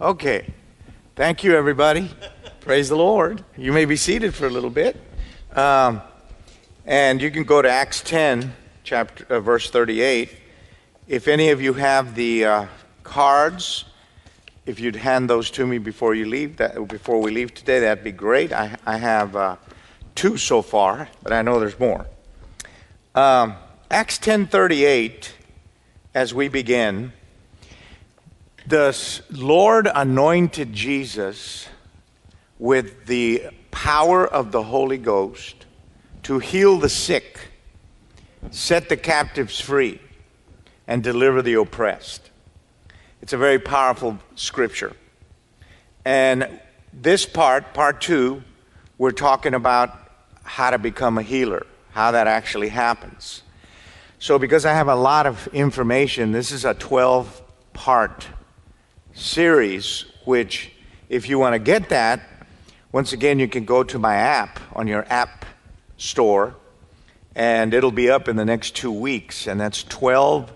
Okay. Thank you, everybody. Praise the Lord. You may be seated for a little bit. Um, and you can go to Acts 10, chapter, uh, verse 38. If any of you have the uh, cards, if you'd hand those to me before you leave, that, before we leave today, that'd be great. I, I have uh, two so far, but I know there's more. Um, Acts 10:38, as we begin, the Lord anointed Jesus with the power of the Holy Ghost to heal the sick, set the captives free, and deliver the oppressed. It's a very powerful scripture. And this part, part two, we're talking about how to become a healer, how that actually happens. So, because I have a lot of information, this is a 12 part series, which, if you want to get that, once again, you can go to my app on your app store, and it'll be up in the next two weeks. And that's 12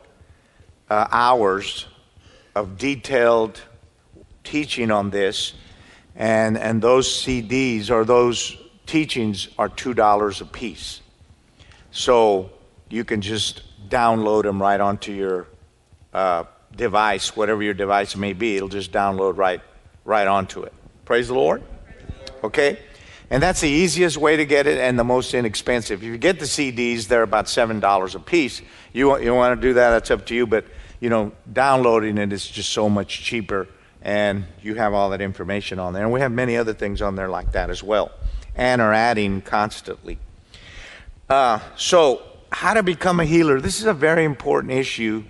uh, hours of detailed teaching on this. And, and those CDs or those teachings are $2 a piece. So you can just download them right onto your uh, device, whatever your device may be. It'll just download right, right onto it. Praise the Lord. Okay? And that's the easiest way to get it and the most inexpensive. If you get the CDs, they're about $7 a piece. You, you want to do that, that's up to you. But, you know, downloading it is just so much cheaper. And you have all that information on there. And we have many other things on there like that as well. And are adding constantly. Uh, so, how to become a healer. This is a very important issue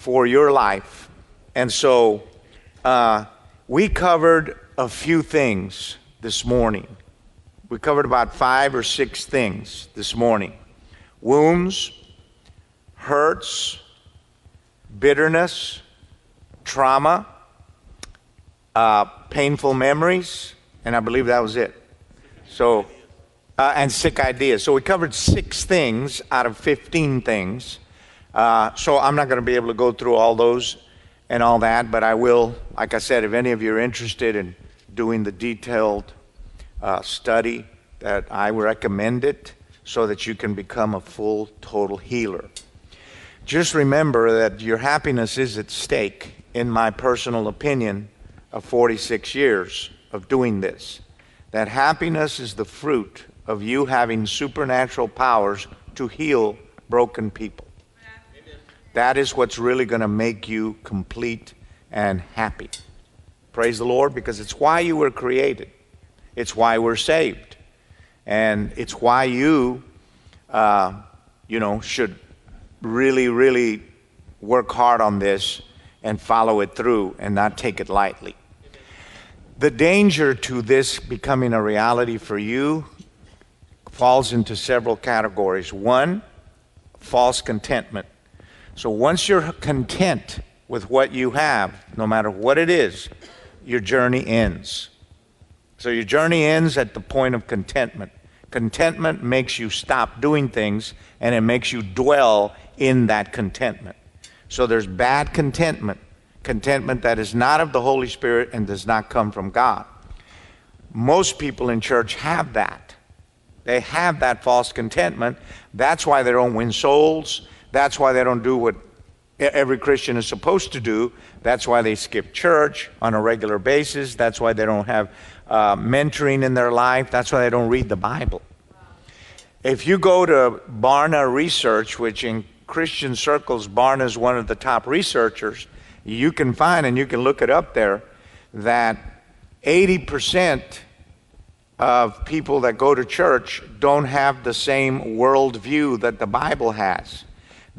for your life. And so, uh, we covered a few things this morning. We covered about five or six things this morning wounds, hurts, bitterness, trauma, uh, painful memories, and I believe that was it. So, uh, and sick ideas. So we covered six things out of 15 things. Uh, so I'm not going to be able to go through all those and all that, but I will, like I said, if any of you are interested in doing the detailed uh, study that I recommend it so that you can become a full, total healer. Just remember that your happiness is at stake, in my personal opinion, of 46 years of doing this. That happiness is the fruit of you having supernatural powers to heal broken people. That is what's really going to make you complete and happy. Praise the Lord, because it's why you were created. It's why we're saved. And it's why you, uh, you know, should really, really work hard on this and follow it through and not take it lightly. The danger to this becoming a reality for you falls into several categories. One, false contentment. So once you're content with what you have, no matter what it is, your journey ends. So your journey ends at the point of contentment. Contentment makes you stop doing things and it makes you dwell in that contentment. So there's bad contentment, contentment that is not of the Holy Spirit and does not come from God. Most people in church have that. They have that false contentment. That's why they don't win souls. That's why they don't do what every Christian is supposed to do. That's why they skip church on a regular basis. That's why they don't have uh, mentoring in their life. That's why they don't read the Bible. If you go to Barna Research, which in Christian circles, Barna is one of the top researchers, you can find, and you can look it up there, that 80% of people that go to church don't have the same worldview that the Bible has.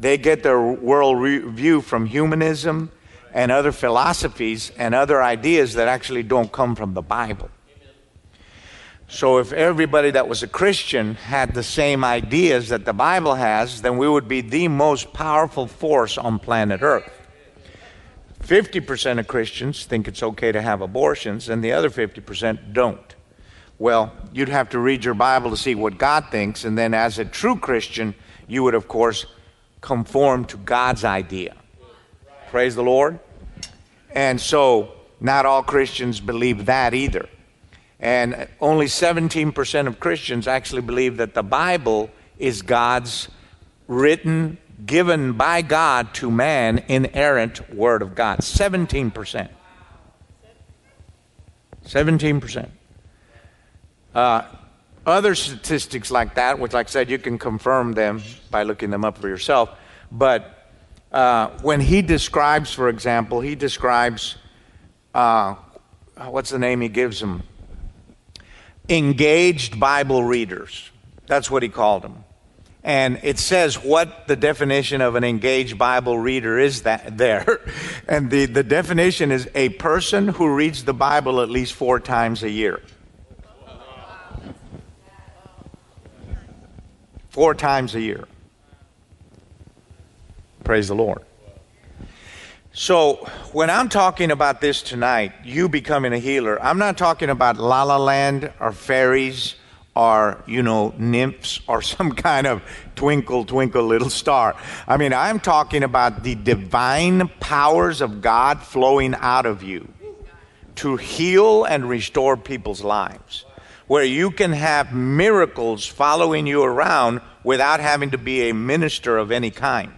They get their world view from humanism and other philosophies and other ideas that actually don't come from the Bible. So, if everybody that was a Christian had the same ideas that the Bible has, then we would be the most powerful force on planet Earth. 50% of Christians think it's okay to have abortions, and the other 50% don't. Well, you'd have to read your Bible to see what God thinks, and then as a true Christian, you would, of course, conform to God's idea. Praise the Lord. And so Not all Christians believe that either. And only 17% of Christians actually believe that the Bible is God's written, given by God to man, inerrant Word of God. 17%. 17%. Uh, other statistics like that, which, like I said, you can confirm them by looking them up for yourself. But uh, when he describes, for example, he describes uh, what's the name he gives them? Engaged Bible readers. That's what he called them. And it says what the definition of an engaged Bible reader is that there. And the, the definition is a person who reads the Bible at least four times a year. Four times a year. Praise the Lord. So, when I'm talking about this tonight, you becoming a healer, I'm not talking about la la land or fairies or, you know, nymphs or some kind of twinkle, twinkle little star. I mean, I'm talking about the divine powers of God flowing out of you to heal and restore people's lives where you can have miracles following you around without having to be a minister of any kind.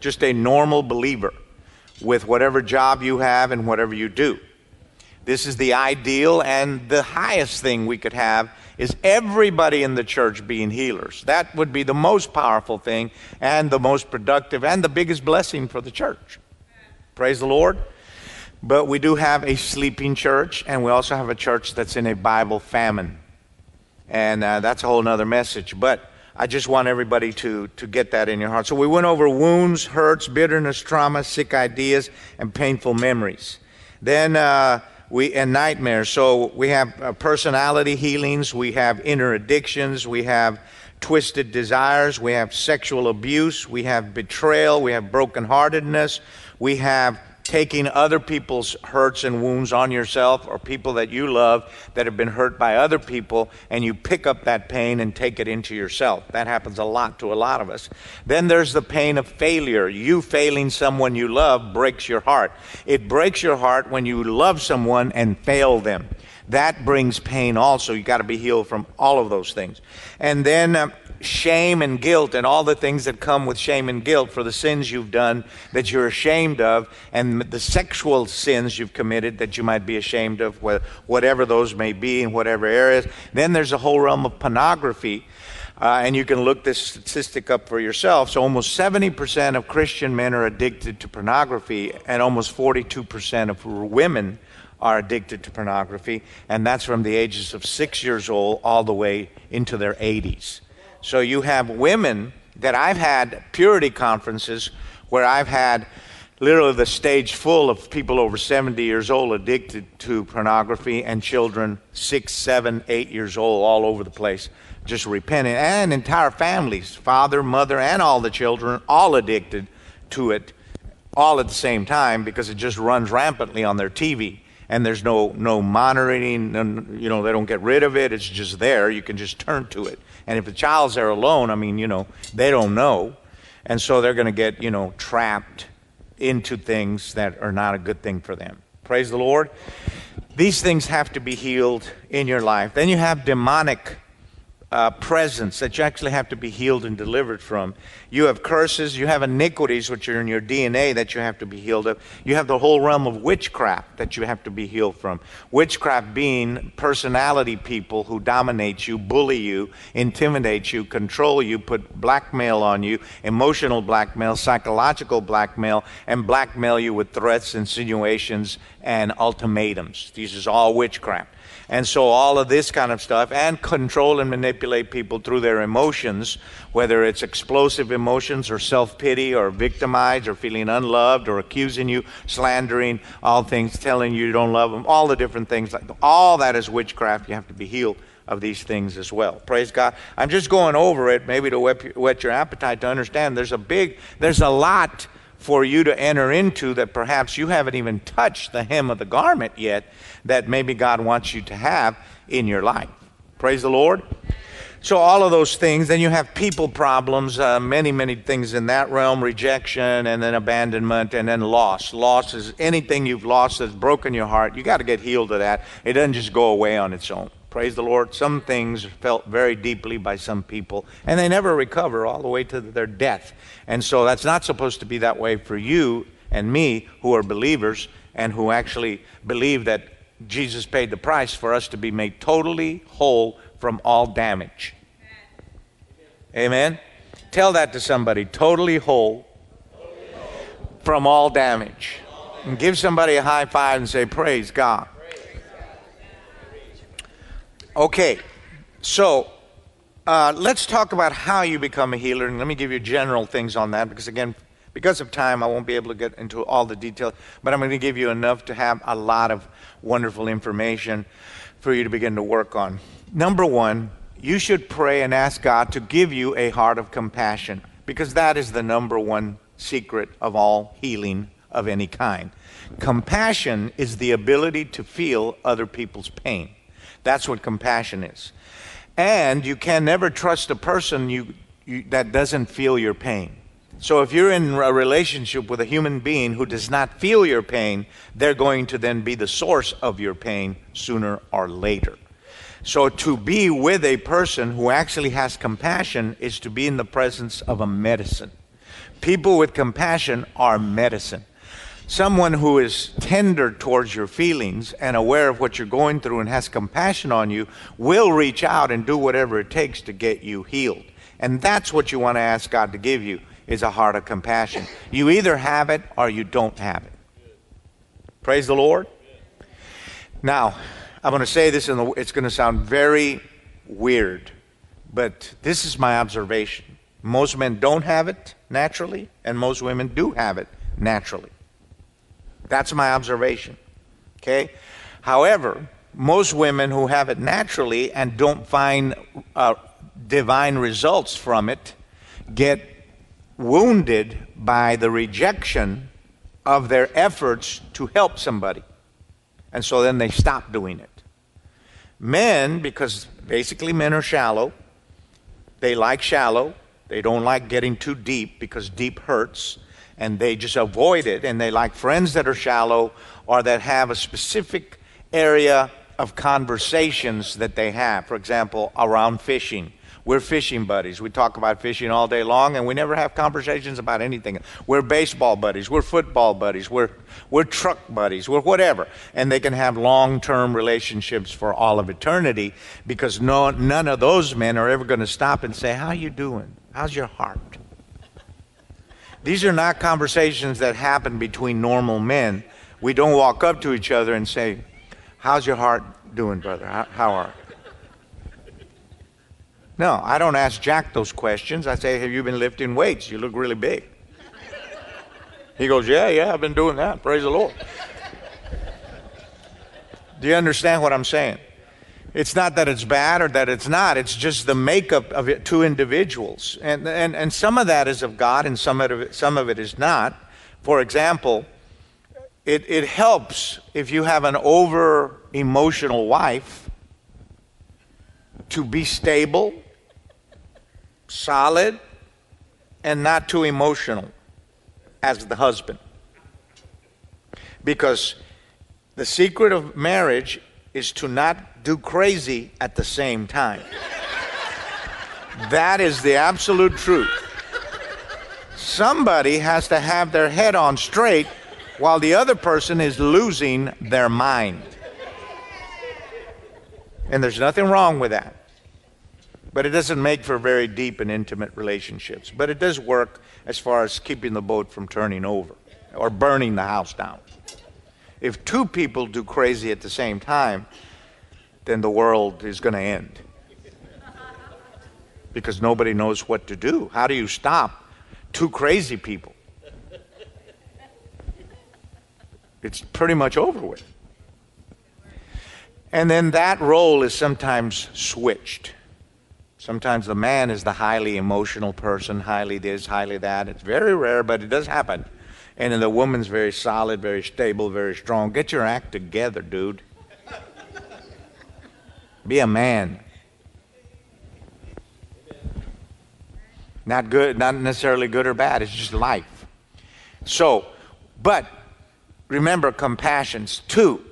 Just a normal believer with whatever job you have and whatever you do. This is the ideal and the highest thing we could have is everybody in the church being healers. That would be the most powerful thing and the most productive and the biggest blessing for the church. Praise the Lord. But we do have a sleeping church, and we also have a church that's in a Bible famine. And uh, that's a whole other message. But I just want everybody to, to get that in your heart. So we went over wounds, hurts, bitterness, trauma, sick ideas, and painful memories. Then uh, we and nightmares. So we have uh, personality healings, we have inner addictions, we have twisted desires, we have sexual abuse, we have betrayal, we have brokenheartedness, we have taking other people's hurts and wounds on yourself or people that you love that have been hurt by other people and you pick up that pain and take it into yourself. That happens a lot to a lot of us. Then there's the pain of failure. You failing someone you love breaks your heart. It breaks your heart when you love someone and fail them. That brings pain also. You got to be healed from all of those things. And then uh, shame and guilt and all the things that come with shame and guilt for the sins you've done that you're ashamed of and the sexual sins you've committed that you might be ashamed of, whatever those may be in whatever areas. Then there's a whole realm of pornography. Uh, and you can look this statistic up for yourself. So, almost 70% of Christian men are addicted to pornography, and almost 42% of women are addicted to pornography, and that's from the ages of six years old all the way into their 80s. So you have women that I've had purity conferences where I've had literally the stage full of people over 70 years old addicted to pornography and children six, seven, eight years old all over the place just repenting. And entire families father mother and all the children all addicted to it all at the same time because it just runs rampantly on their tv and there's no no monitoring and you know they don't get rid of it. It's just there. You can just turn to it and if the child's there alone, I mean, you know, they don't know. And so they're going to get, you know, trapped into things that are not a good thing for them. Praise the Lord. These things have to be healed in your life. Then you have demonic uh, presence that you actually have to be healed and delivered from. You have curses, you have iniquities which are in your DNA that you have to be healed of. You have the whole realm of witchcraft that you have to be healed from. Witchcraft being personality people who dominate you, bully you, intimidate you, control you, put blackmail on you, emotional blackmail, psychological blackmail, and blackmail you with threats, insinuations, and ultimatums. This is all witchcraft. And so all of this kind of stuff and control and manipulate people through their emotions, whether it's explosive emotions or self-pity or victimized or feeling unloved or accusing you, slandering, all things, telling you you don't love them, all the different things. All that is witchcraft. You have to be healed of these things as well. Praise God. I'm just going over it maybe to whet your appetite to understand there's a big, there's a lot for you to enter into that perhaps you haven't even touched the hem of the garment yet that maybe God wants you to have in your life. Praise the Lord. So, all of those things. Then you have people problems, uh, many, many things in that realm rejection, and then abandonment, and then loss. Loss is anything you've lost that's broken your heart. You got to get healed of that. It doesn't just go away on its own. Praise the Lord. Some things felt very deeply by some people, and they never recover all the way to their death. And so, that's not supposed to be that way for you and me who are believers and who actually believe that Jesus paid the price for us to be made totally whole from all damage. Amen? Tell that to somebody totally whole from all damage. And give somebody a high five and say, Praise God. Okay, so uh, let's talk about how you become a healer. And let me give you general things on that because, again, because of time, I won't be able to get into all the details, but I'm going to give you enough to have a lot of wonderful information for you to begin to work on. Number one, you should pray and ask God to give you a heart of compassion because that is the number one secret of all healing of any kind. Compassion is the ability to feel other people's pain. That's what compassion is. And you can never trust a person you, you, that doesn't feel your pain. So if you're in a relationship with a human being who does not feel your pain, they're going to then be the source of your pain sooner or later. So to be with a person who actually has compassion is to be in the presence of a medicine. People with compassion are medicine. Someone who is tender towards your feelings and aware of what you're going through and has compassion on you will reach out and do whatever it takes to get you healed. And that's what you want to ask God to give you is a heart of compassion. You either have it or you don't have it. Praise the Lord. Now, I'm going to say this, and it's going to sound very weird, but this is my observation. Most men don't have it naturally, and most women do have it naturally. That's my observation. Okay? However, most women who have it naturally and don't find uh, divine results from it get wounded by the rejection of their efforts to help somebody. And so then they stop doing it. Men, because basically men are shallow, they like shallow. They don't like getting too deep because deep hurts, and they just avoid it. And they like friends that are shallow or that have a specific area of conversations that they have. For example, around fishing we're fishing buddies. We talk about fishing all day long, and we never have conversations about anything. We're baseball buddies. We're football buddies. We're, we're truck buddies. We're whatever. And they can have long term relationships for all of eternity because no, none of those men are ever going to stop and say, How you doing? How's your heart? These are not conversations that happen between normal men. We don't walk up to each other and say, How's your heart doing, brother? How, are no, I don't ask Jack those questions. I say, Have you been lifting weights? You look really big. He goes, Yeah, yeah, I've been doing that. Praise the Lord. Do you understand what I'm saying? It's not that it's bad or that it's not. It's just the makeup of it, two individuals. And, and, and some of that is of God and some of it, some of it is not. For example, it, it helps if you have an over emotional wife to be stable solid, and not too emotional as the husband. Because the secret of marriage is to not do crazy at the same time. that is the absolute truth. Somebody has to have their head on straight while the other person is losing their mind. And there's nothing wrong with that. But it doesn't make for very deep and intimate relationships. But it does work as far as keeping the boat from turning over or burning the house down. If two people do crazy at the same time, then the world is going to end. Because nobody knows what to do. How do you stop two crazy people? It's pretty much over with. And then that role is sometimes switched. Sometimes the man is the highly emotional person, highly this, highly that. It's very rare, but it does happen. And then the woman's very solid, very stable, very strong. Get your act together, dude. Be a man. Not good, not necessarily good or bad, it's just life. So, but remember compassions. Two,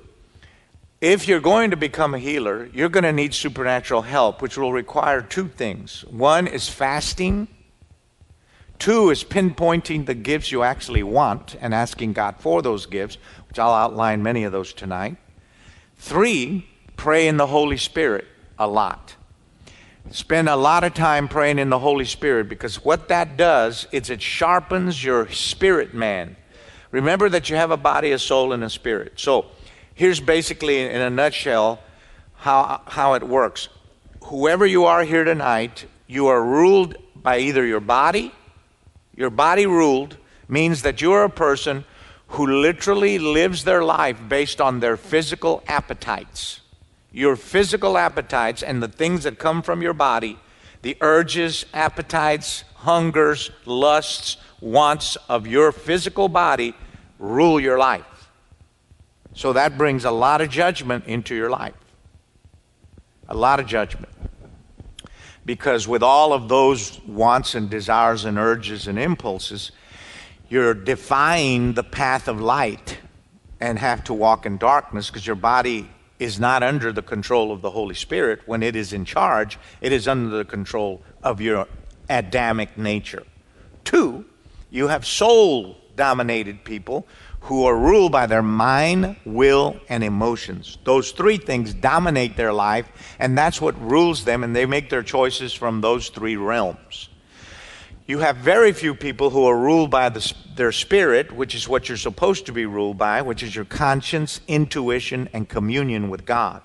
if you're going to become a healer, you're going to need supernatural help, which will require two things. One is fasting, two is pinpointing the gifts you actually want and asking God for those gifts, which I'll outline many of those tonight. Three, pray in the Holy Spirit a lot. Spend a lot of time praying in the Holy Spirit because what that does is it sharpens your spirit man. Remember that you have a body, a soul, and a spirit. So here's basically, in a nutshell, how, how it works. Whoever you are here tonight, you are ruled by either your body, your body ruled means that you are a person who literally lives their life based on their physical appetites your physical appetites and the things that come from your body, the urges, appetites, hungers, lusts, wants of your physical body rule your life. So that brings a lot of judgment into your life. A lot of judgment. Because with all of those wants and desires and urges and impulses, you're defying the path of light and have to walk in darkness because your body is not under the control of the Holy Spirit. When it is in charge, it is under the control of your Adamic nature. Two, you have soul dominated people who are ruled by their mind, will, and emotions. Those three things dominate their life, and that's what rules them, and they make their choices from those three realms. You have very few people who are ruled by the, their spirit, which is what you're supposed to be ruled by, which is your conscience, intuition, and communion with God.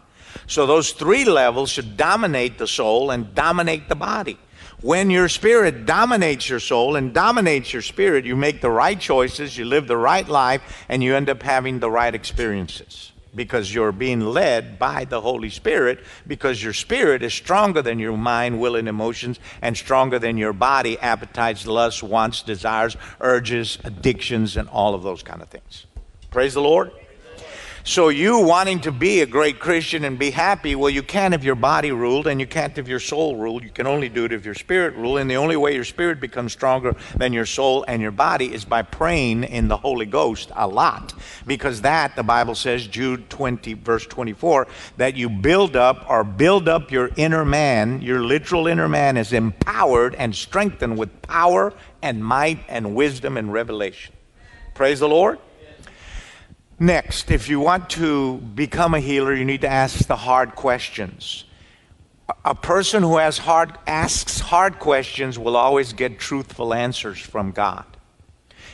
So those three levels should dominate the soul and dominate the body. When your spirit dominates your soul and dominates your spirit, you make the right choices, you live the right life, and you end up having the right experiences because you're being led by the Holy Spirit because your spirit is stronger than your mind, will, and emotions, and stronger than your body, appetites, lusts, wants, desires, urges, addictions, and all of those kind of things. Praise the Lord. So, you wanting to be a great Christian and be happy, well, you can't if your body ruled and you can't if your soul ruled. You can only do it if your spirit ruled. And the only way your spirit becomes stronger than your soul and your body is by praying in the Holy Ghost a lot. Because that, the Bible says, Jude 20, verse 24, that you build up or build up your inner man, your literal inner man is empowered and strengthened with power and might and wisdom and revelation. Praise the Lord. Next, if you want to become a healer, you need to ask the hard questions. A person who has hard, asks hard questions will always get truthful answers from God.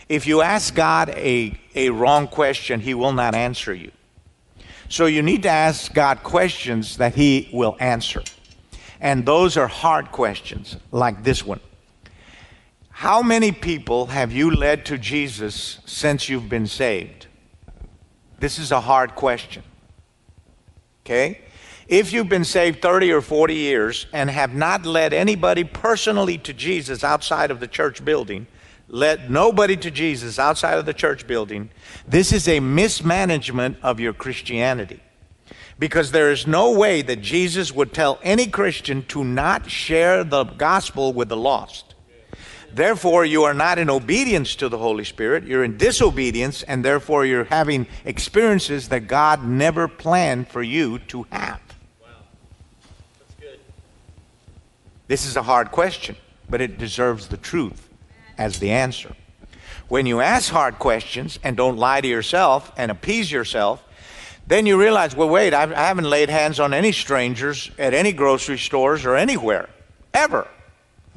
If you ask God a, a wrong question, He will not answer you. So you need to ask God questions that He will answer. And those are hard questions, like this one. How many people have you led to Jesus since you've been saved? This is a hard question. Okay? If you've been saved 30 or 40 years and have not led anybody personally to Jesus outside of the church building, led nobody to Jesus outside of the church building, this is a mismanagement of your Christianity. Because there is no way that Jesus would tell any Christian to not share the gospel with the lost. Therefore, you are not in obedience to the Holy Spirit, you're in disobedience, and therefore you're having experiences that God never planned for you to have. Wow. That's good. This is a hard question, but it deserves the truth as the answer. When you ask hard questions and don't lie to yourself and appease yourself, then you realize, well, wait, I haven't laid hands on any strangers at any grocery stores or anywhere, ever.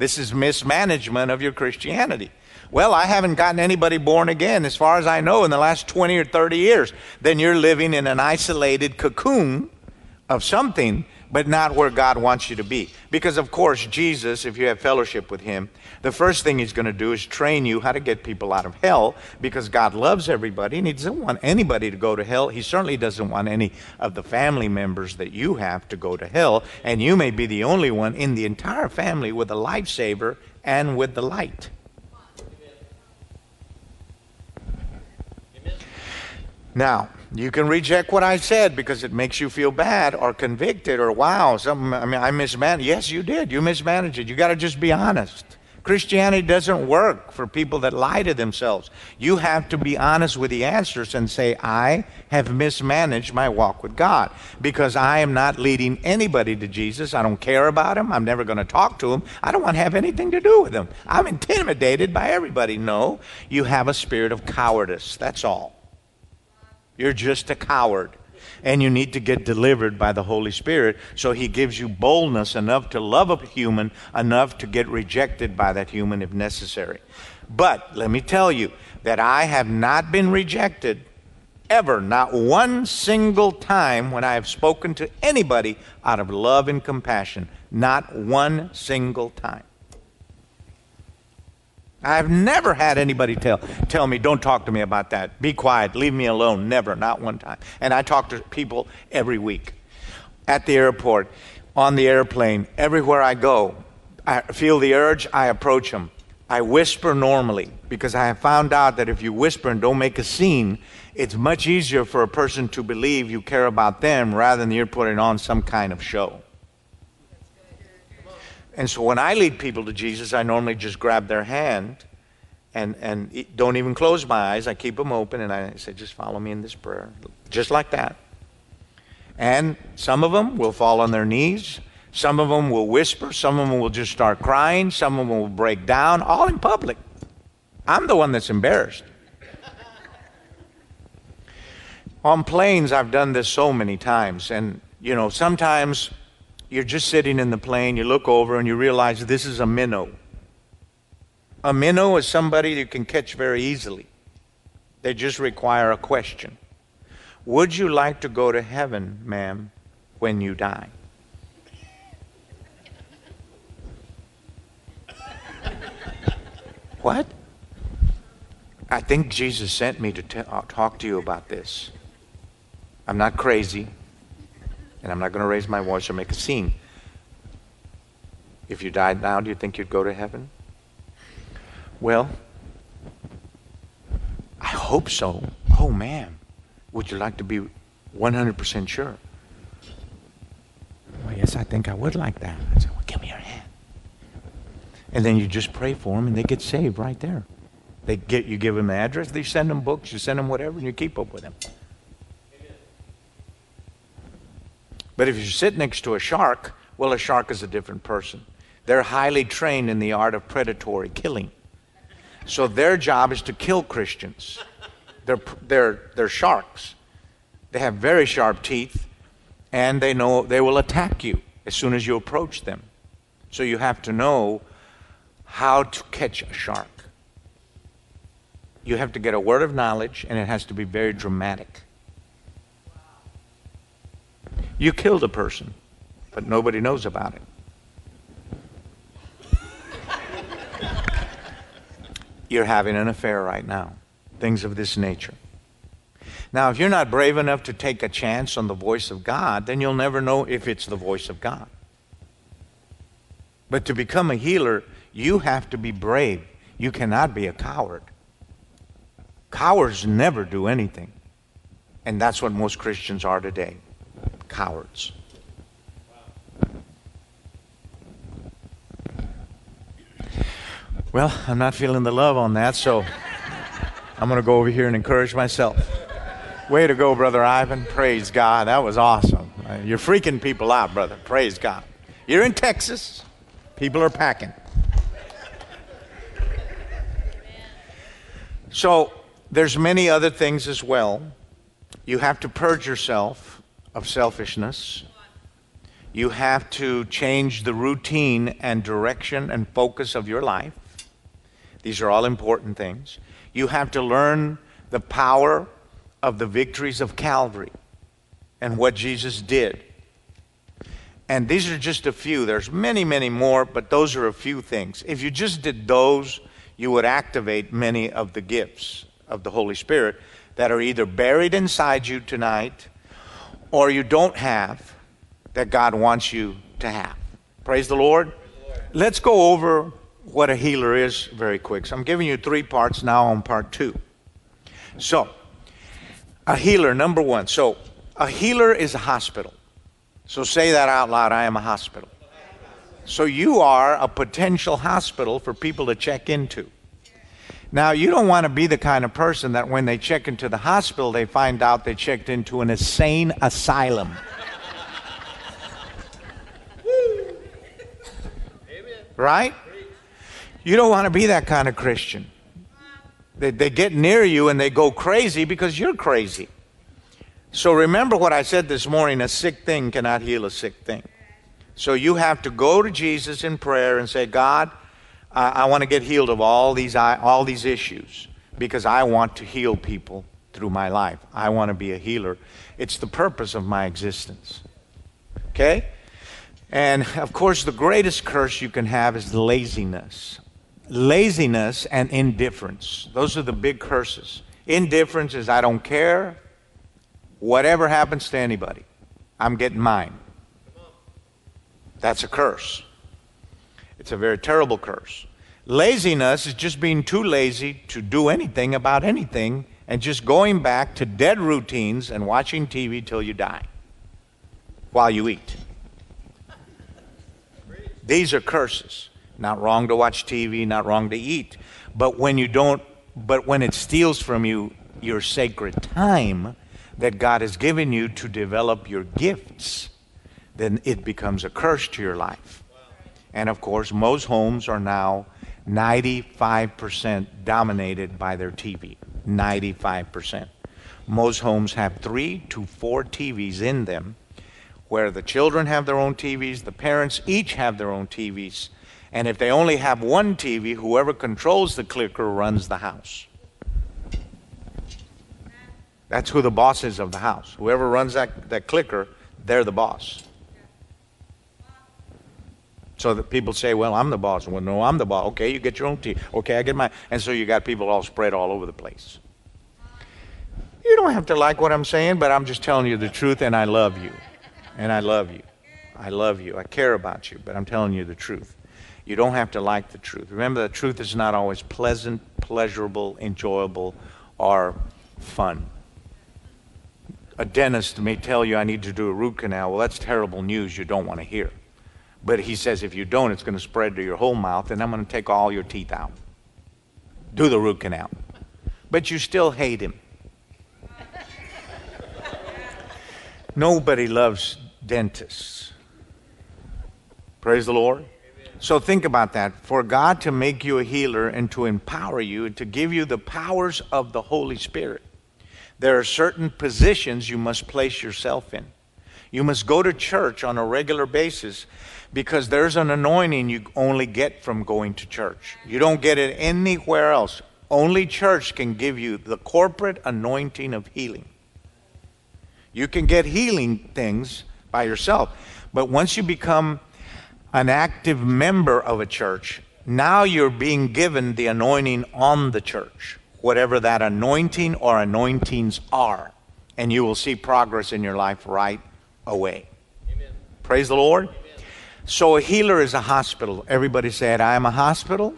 This is mismanagement of your Christianity. Well, I haven't gotten anybody born again, as far as I know, in the last 20 or 30 years. Then you're living in an isolated cocoon of something, but not where God wants you to be. Because, of course, Jesus, if you have fellowship with Him, the first thing He's going to do is train you how to get people out of hell because God loves everybody and He doesn't want anybody to go to hell. He certainly doesn't want any of the family members that you have to go to hell. And you may be the only one in the entire family with a lifesaver and with the light. Now, you can reject what I said because it makes you feel bad or convicted or wow, something, I mean, I mismanaged. Yes, you did. You mismanaged it. You got to just be honest. Christianity doesn't work for people that lie to themselves. You have to be honest with the answers and say, I have mismanaged my walk with God because I am not leading anybody to Jesus. I don't care about him. I'm never going to talk to him. I don't want to have anything to do with him. I'm intimidated by everybody. No, you have a spirit of cowardice. That's all. You're just a coward and you need to get delivered by the Holy Spirit. So He gives you boldness enough to love a human, enough to get rejected by that human if necessary. But let me tell you that I have not been rejected ever, not one single time when I have spoken to anybody out of love and compassion. Not one single time. I've never had anybody tell, tell me, don't talk to me about that. Be quiet. Leave me alone. Never. Not one time. And I talk to people every week. At the airport, on the airplane, everywhere I go, I feel the urge, I approach them. I whisper normally because I have found out that if you whisper and don't make a scene, it's much easier for a person to believe you care about them rather than you're putting on some kind of show. And so when I lead people to Jesus, I normally just grab their hand and, and don't even close my eyes. I keep them open and I say, just follow me in this prayer. Just like that. And some of them will fall on their knees. Some of them will whisper. Some of them will just start crying. Some of them will break down, all in public. I'm the one that's embarrassed. on planes, I've done this so many times. And, you know, sometimes you're just sitting in the plane, you look over and you realize this is a minnow. A minnow is somebody you can catch very easily. They just require a question. Would you like to go to heaven, ma'am, when you die? what? I think Jesus sent me to t- uh, talk to you about this. I'm not crazy and I'm not going to raise my voice or make a scene. If you died now, do you think you'd go to heaven? Well, I hope so. Oh, man. Would you like to be 100% sure? Well, yes, I think I would like that. I said, well, give me your hand. And then you just pray for them, and they get saved right there. They get you give them the address, they send them books, you send them whatever, and you keep up with them. But if you sit next to a shark, well, a shark is a different person. They're highly trained in the art of predatory killing. So their job is to kill Christians. They're, they're, they're sharks. They have very sharp teeth, and they know they will attack you as soon as you approach them. So you have to know how to catch a shark. You have to get a word of knowledge, and it has to be very dramatic. You killed a person, but nobody knows about it. You're having an affair right now. Things of this nature. Now, if you're not brave enough to take a chance on the voice of God, then you'll never know if it's the voice of God. But to become a healer, you have to be brave. You cannot be a coward. Cowards never do anything. And that's what most Christians are today cowards. Well, I'm not feeling the love on that, so I'm going to go over here and encourage myself. Way to go, Brother Ivan. Praise God. That was awesome. Uh, you're freaking people out, brother. Praise God. You're in Texas. People are packing. So, there's many other things as well. You have to purge yourself of selfishness. You have to change the routine and direction and focus of your life. These are all important things. You have to learn the power of the victories of Calvary and what Jesus did. And these are just a few. There's many, many more, but those are a few things. If you just did those, you would activate many of the gifts of the Holy Spirit that are either buried inside you tonight or you don't have that God wants you to have. Praise the Lord. Let's go over what a healer is very quick. So I'm giving you three parts now on part two. So, a healer, number one. So, a healer is a hospital. So say that out loud I am a hospital. So you are a potential hospital for people to check into. Now, you don't want to be the kind of person that when they check into the hospital, they find out they checked into an insane asylum. right? You don't want to be that kind of Christian. They, they get near you and they go crazy because you're crazy. So remember what I said this morning a sick thing cannot heal a sick thing. So you have to go to Jesus in prayer and say, God, I, I want to get healed of all these, all these issues because I want to heal people through my life. I want to be a healer. It's the purpose of my existence. Okay? And of course, the greatest curse you can have is laziness. Laziness and indifference. Those are the big curses. Indifference is I don't care. Whatever happens to anybody, I'm getting mine. That's a curse. It's a very terrible curse. Laziness is just being too lazy to do anything about anything and just going back to dead routines and watching TV till you die while you eat. These are curses. Not wrong to watch TV, not wrong to eat. But when you don't, but when it steals from you your sacred time that God has given you to develop your gifts, then it becomes a curse to your life. And of course, most homes are now 95% dominated by their TV. 95%. Most homes have three to four TVs in them, where the children have their own TVs, the parents each have their own TVs. And if they only have one TV, whoever controls the clicker runs the house. That's who the boss is of the house. Whoever runs that, that clicker, they're the boss. So that people say, well, I'm the boss. Well, no, I'm the boss. Okay, you get your own tea. Okay, I get my. And so you got people all spread all over the place. You don't have to like what I'm saying, but I'm just telling you the truth, and I love you. And I love you. I love you. I care about you, but I'm telling you the truth. You don't have to like the truth. Remember, the truth is not always pleasant, pleasurable, enjoyable, or fun. A dentist may tell you, I need to do a root canal. Well, that's terrible news you don't want to hear. But he says if you don't, it's going to spread to your whole mouth, and I'm going to take all your teeth out. Do the root canal. But you still hate him. Nobody loves dentists. Praise the Lord. So think about that. For God to make you a healer and to empower you and to give you the powers of the Holy Spirit, there are certain positions you must place yourself in. You must go to church on a regular basis because there's an anointing you only get from going to church. You don't get it anywhere else. Only church can give you the corporate anointing of healing. You can get healing things by yourself, but once you become an active member of a church, now you're being given the anointing on the church, whatever that anointing or anointings are, and you will see progress in your life right away. Amen. Praise the Lord. So a healer is a hospital. Everybody said, I am a hospital,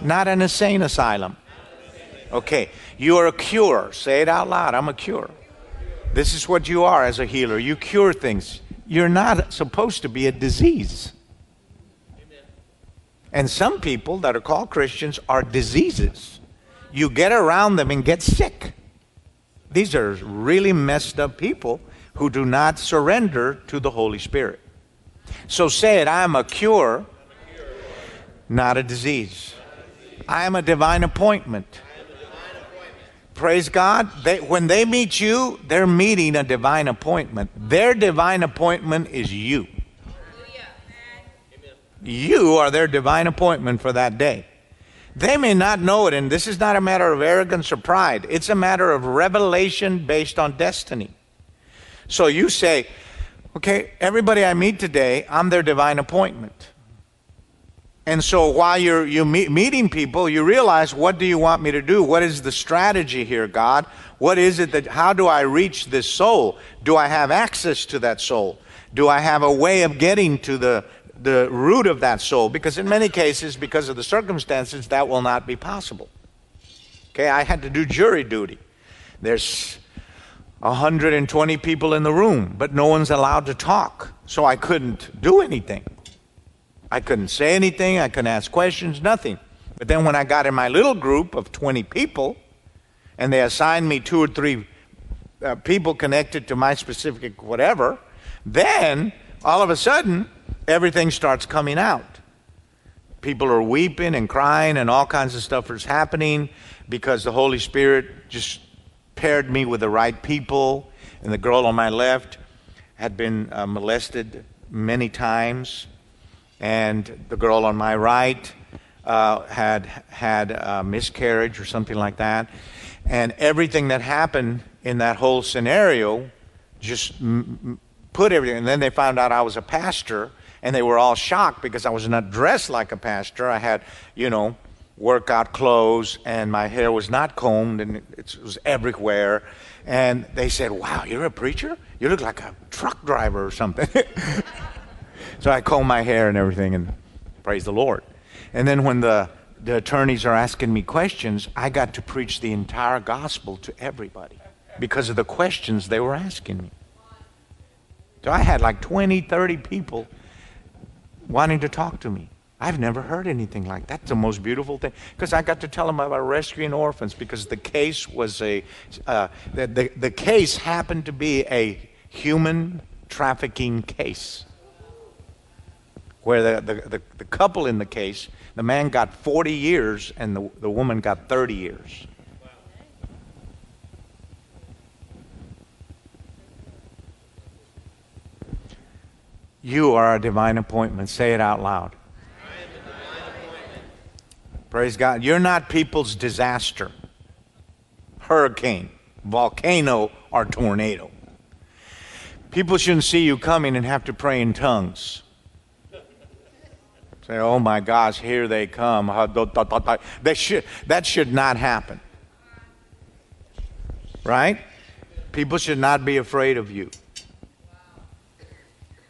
not an insane asylum. Okay, you are a cure. Say it out loud. I'm a cure. This is what you are as a healer. You cure things. You're not supposed to be a disease. And some people that are called Christians are diseases. You get around them and get sick. These are really messed up people who do not surrender to the Holy Spirit. So say it I am a cure, not a disease. I am a divine appointment. Praise God. They, when they meet you, they're meeting a divine appointment. Their divine appointment is you. You are their divine appointment for that day. They may not know it, and this is not a matter of arrogance or pride. It's a matter of revelation based on destiny. So you say, Okay, everybody I meet today, I'm their divine appointment. And so while you're you meet, meeting people, you realize what do you want me to do? What is the strategy here, God? What is it that how do I reach this soul? Do I have access to that soul? Do I have a way of getting to the the root of that soul? Because in many cases, because of the circumstances, that will not be possible. Okay, I had to do jury duty. There's 120 people in the room, but no one's allowed to talk, so I couldn't do anything. I couldn't say anything, I couldn't ask questions, nothing. But then when I got in my little group of 20 people, and they assigned me two or three uh, people connected to my specific whatever, then all of a sudden everything starts coming out. People are weeping and crying, and all kinds of stuff is happening because the Holy Spirit just paired me with the right people. And the girl on my left had been uh, molested many times, and the girl on my right uh, had had a miscarriage or something like that. And everything that happened in that whole scenario just m- put everything. And then they found out I was a pastor, and they were all shocked because I was not dressed like a pastor. I had, you know, workout clothes, and my hair was not combed, and it was everywhere. And they said, Wow, you're a preacher? You look like a truck driver or something. so I combed my hair and everything, and praise the Lord. And then when the, the attorneys are asking me questions, I got to preach the entire gospel to everybody because of the questions they were asking me. So I had like 20, 30 people wanting to talk to me. I've never heard anything like that. That's the most beautiful thing. Because I got to tell them about rescuing orphans because the case was a, uh, the, the, the case happened to be a human trafficking case. Where the, the, the, the couple in the case, the man got 40 years and the, the woman got 30 years. You are a divine appointment. Say it out loud. Praise God. You're not people's disaster, hurricane, volcano, or tornado. People shouldn't see you coming and have to pray in tongues. Say, oh my gosh, here they come. That should, that should not happen. Right? People should not be afraid of you.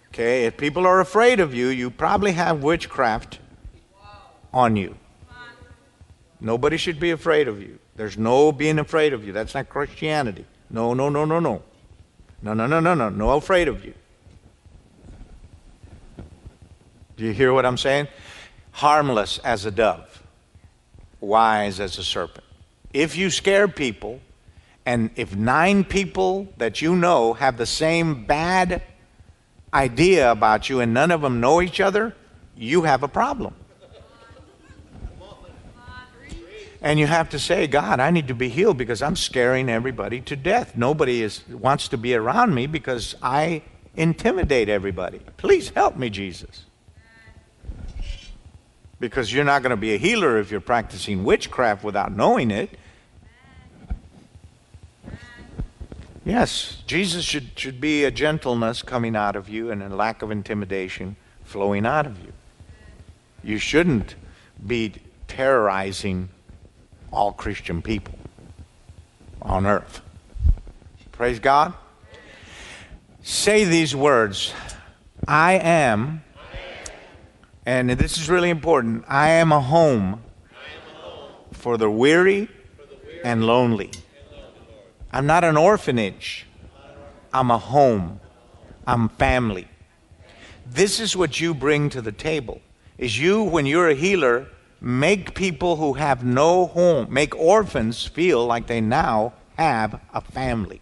Okay, if people are afraid of you, you probably have witchcraft on you. Nobody should be afraid of you. There's no being afraid of you. That's not Christianity. No, no, no, no, no. No, no, no, no, no. No afraid of you. Do you hear what I'm saying? Harmless as a dove, wise as a serpent. If you scare people, and if nine people that you know have the same bad idea about you and none of them know each other, you have a problem. And you have to say, God, I need to be healed because I'm scaring everybody to death. Nobody is, wants to be around me because I intimidate everybody. Please help me, Jesus. Because you're not going to be a healer if you're practicing witchcraft without knowing it. Yes, Jesus should, should be a gentleness coming out of you and a lack of intimidation flowing out of you. You shouldn't be terrorizing all Christian people on earth. Praise God. Say these words I am, and this is really important I am a home for the weary and lonely. I'm not an orphanage. I'm a home. I'm family. This is what you bring to the table. Is you when you're a healer make people who have no home, make orphans feel like they now have a family.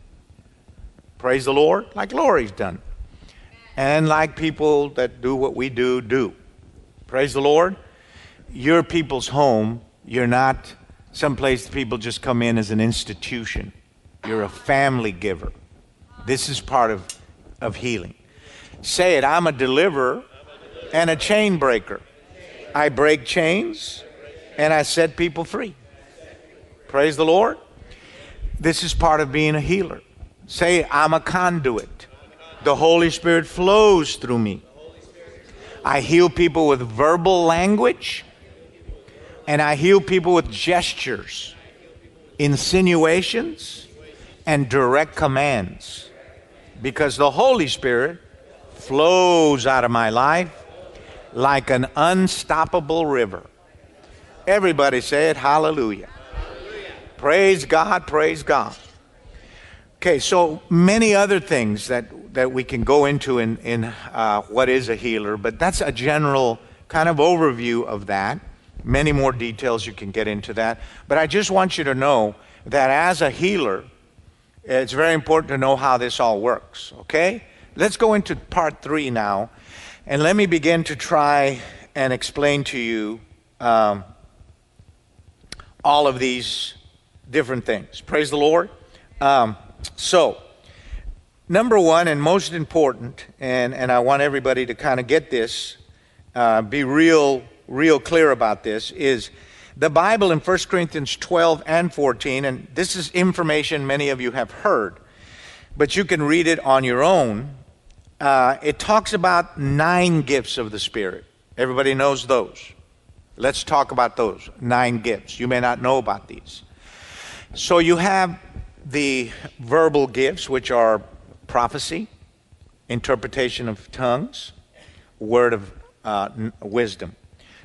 Praise the Lord, like Lori's done. And like people that do what we do do. Praise the Lord. Your people's home, you're not someplace people just come in as an institution. You're a family giver. This is part of, of healing. Say it I'm a deliverer and a chain breaker. I break chains and I set people free. Praise the Lord. This is part of being a healer. Say, I'm a conduit. The Holy Spirit flows through me. I heal people with verbal language and I heal people with gestures, insinuations, and direct commands because the Holy Spirit flows out of my life like an unstoppable river. Everybody say it, hallelujah. hallelujah. Praise God, praise God. Okay, so many other things that, that we can go into in, in uh, what is a healer, but that's a general kind of overview of that. Many more details you can get into that. But I just want you to know that as a healer, it's very important to know how this all works, okay? Let's go into part three now, and let me begin to try and explain to you um, all of these different things. Praise the Lord. Um, so, number one, and most important, and, and I want everybody to kind of get this, uh, be real, real clear about this, is the Bible in 1 Corinthians 12 and 14, and this is information many of you have heard, but you can read it on your own. Uh, it talks about nine gifts of the Spirit. Everybody knows those. Let's talk about those nine gifts. You may not know about these. So you have the verbal gifts, which are prophecy, interpretation of tongues, word of uh, wisdom.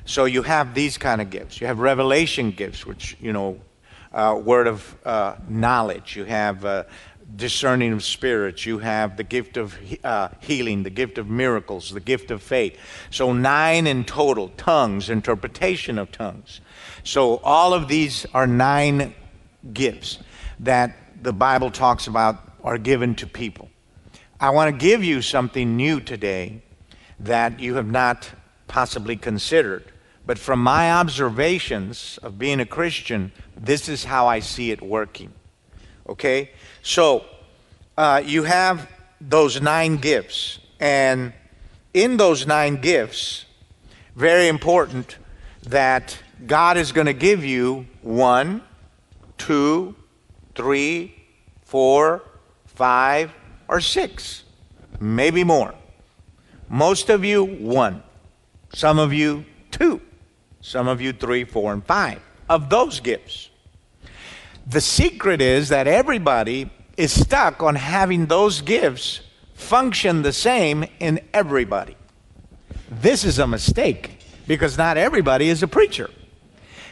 So you have these kind of gifts. You have revelation gifts, which, you know, uh, word of uh, knowledge. You have uh, discerning of spirits. You have the gift of uh, healing, the gift of miracles, the gift of faith. So nine in total tongues, interpretation of tongues. So all of these are nine gifts that the Bible talks about are given to people. I want to give you something new today that you have not possibly considered. But from my observations of being a Christian, this is how I see it working. Okay? So, uh, you have those nine gifts. And in those nine gifts, very important that God is going to give you one, two, three, four, five, or six, maybe more. Most of you, one. Some of you, two. Some of you, three, four, and five of those gifts. The secret is that everybody is stuck on having those gifts function the same in everybody. This is a mistake because not everybody is a preacher.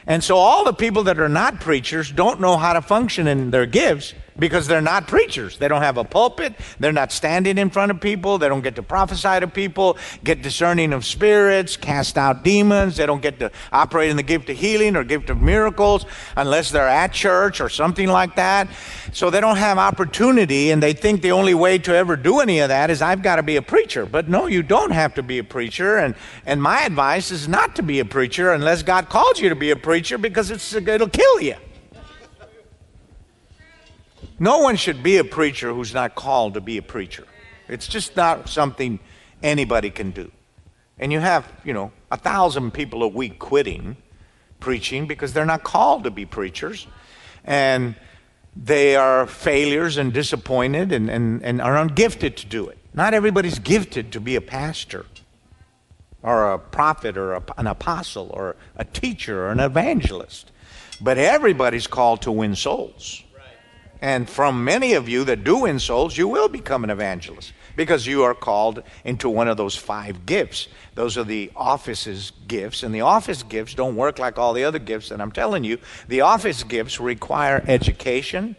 And so all the people that are not preachers don't know how to function in their gifts because they're not preachers. They don't have a pulpit. They're not standing in front of people. They don't get to prophesy to people, get discerning of spirits, cast out demons. They don't get to operate in the gift of healing or gift of miracles unless they're at church or something like that. So they don't have opportunity and they think the only way to ever do any of that is I've got to be a preacher. But no, you don't have to be a preacher. And, and my advice is not to be a preacher unless God calls you to be a preacher because it's, it'll kill you. No one should be a preacher who's not called to be a preacher. It's just not something anybody can do. And you have, you know, a thousand people a week quitting preaching because they're not called to be preachers. And they are failures and disappointed and, and, and are ungifted to do it. Not everybody's gifted to be a pastor or a prophet or a, an apostle or a teacher or an evangelist. But everybody's called to win souls. And from many of you that do win souls, you will become an evangelist because you are called into one of those five gifts. Those are the office's gifts. And the office gifts don't work like all the other gifts that I'm telling you. The office gifts require education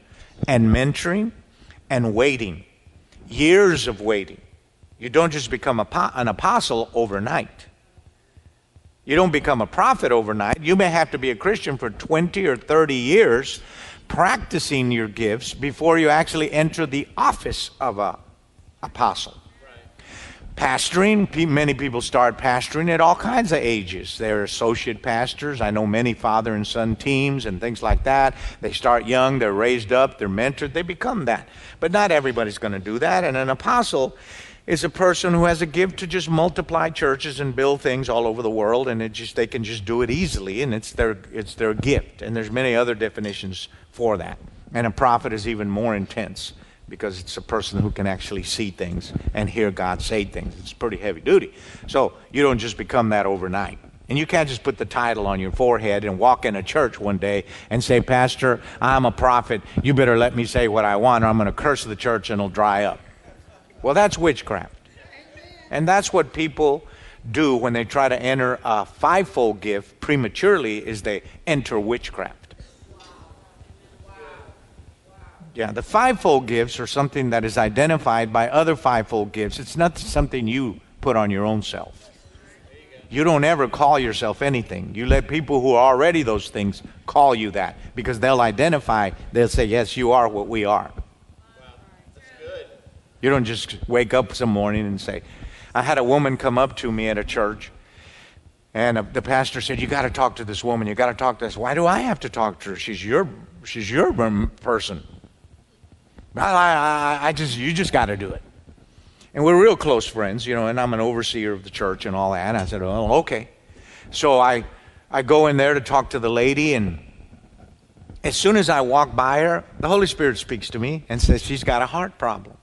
and mentoring and waiting, years of waiting. You don't just become an apostle overnight. You don't become a prophet overnight. You may have to be a Christian for 20 or 30 years practicing your gifts before you actually enter the office of a apostle. Pastoring, many people start pastoring at all kinds of ages. They're associate pastors. I know many father and son teams and things like that. They start young, they're raised up, they're mentored, they become that. But not everybody's going to do that. And an apostle is a person who has a gift to just multiply churches and build things all over the world and it just they can just do it easily and it's their it's their gift and there's many other definitions for that. And a prophet is even more intense because it's a person who can actually see things and hear God say things. It's pretty heavy duty. So you don't just become that overnight. And you can't just put the title on your forehead and walk in a church one day and say pastor I'm a prophet. You better let me say what I want or I'm going to curse the church and it'll dry up. Well, that's witchcraft. And that's what people do when they try to enter a fivefold gift prematurely is they enter witchcraft. Yeah, the fivefold gifts are something that is identified by other fivefold gifts. It's not something you put on your own self. You don't ever call yourself anything. You let people who are already those things call you that because they'll identify, they'll say, Yes, you are what we are. You don't just wake up some morning and say, I had a woman come up to me at a church, and uh, the pastor said, "You got to talk to this woman. You got to talk to this." Why do I have to talk to her? She's your, she's your person. I, I, I just, you just got to do it. And we're real close friends, you know, and I'm an overseer of the church and all that. And I said, "Oh, okay." So I, I go in there to talk to the lady, and as soon as I walk by her, the Holy Spirit speaks to me and says she's got a heart problem.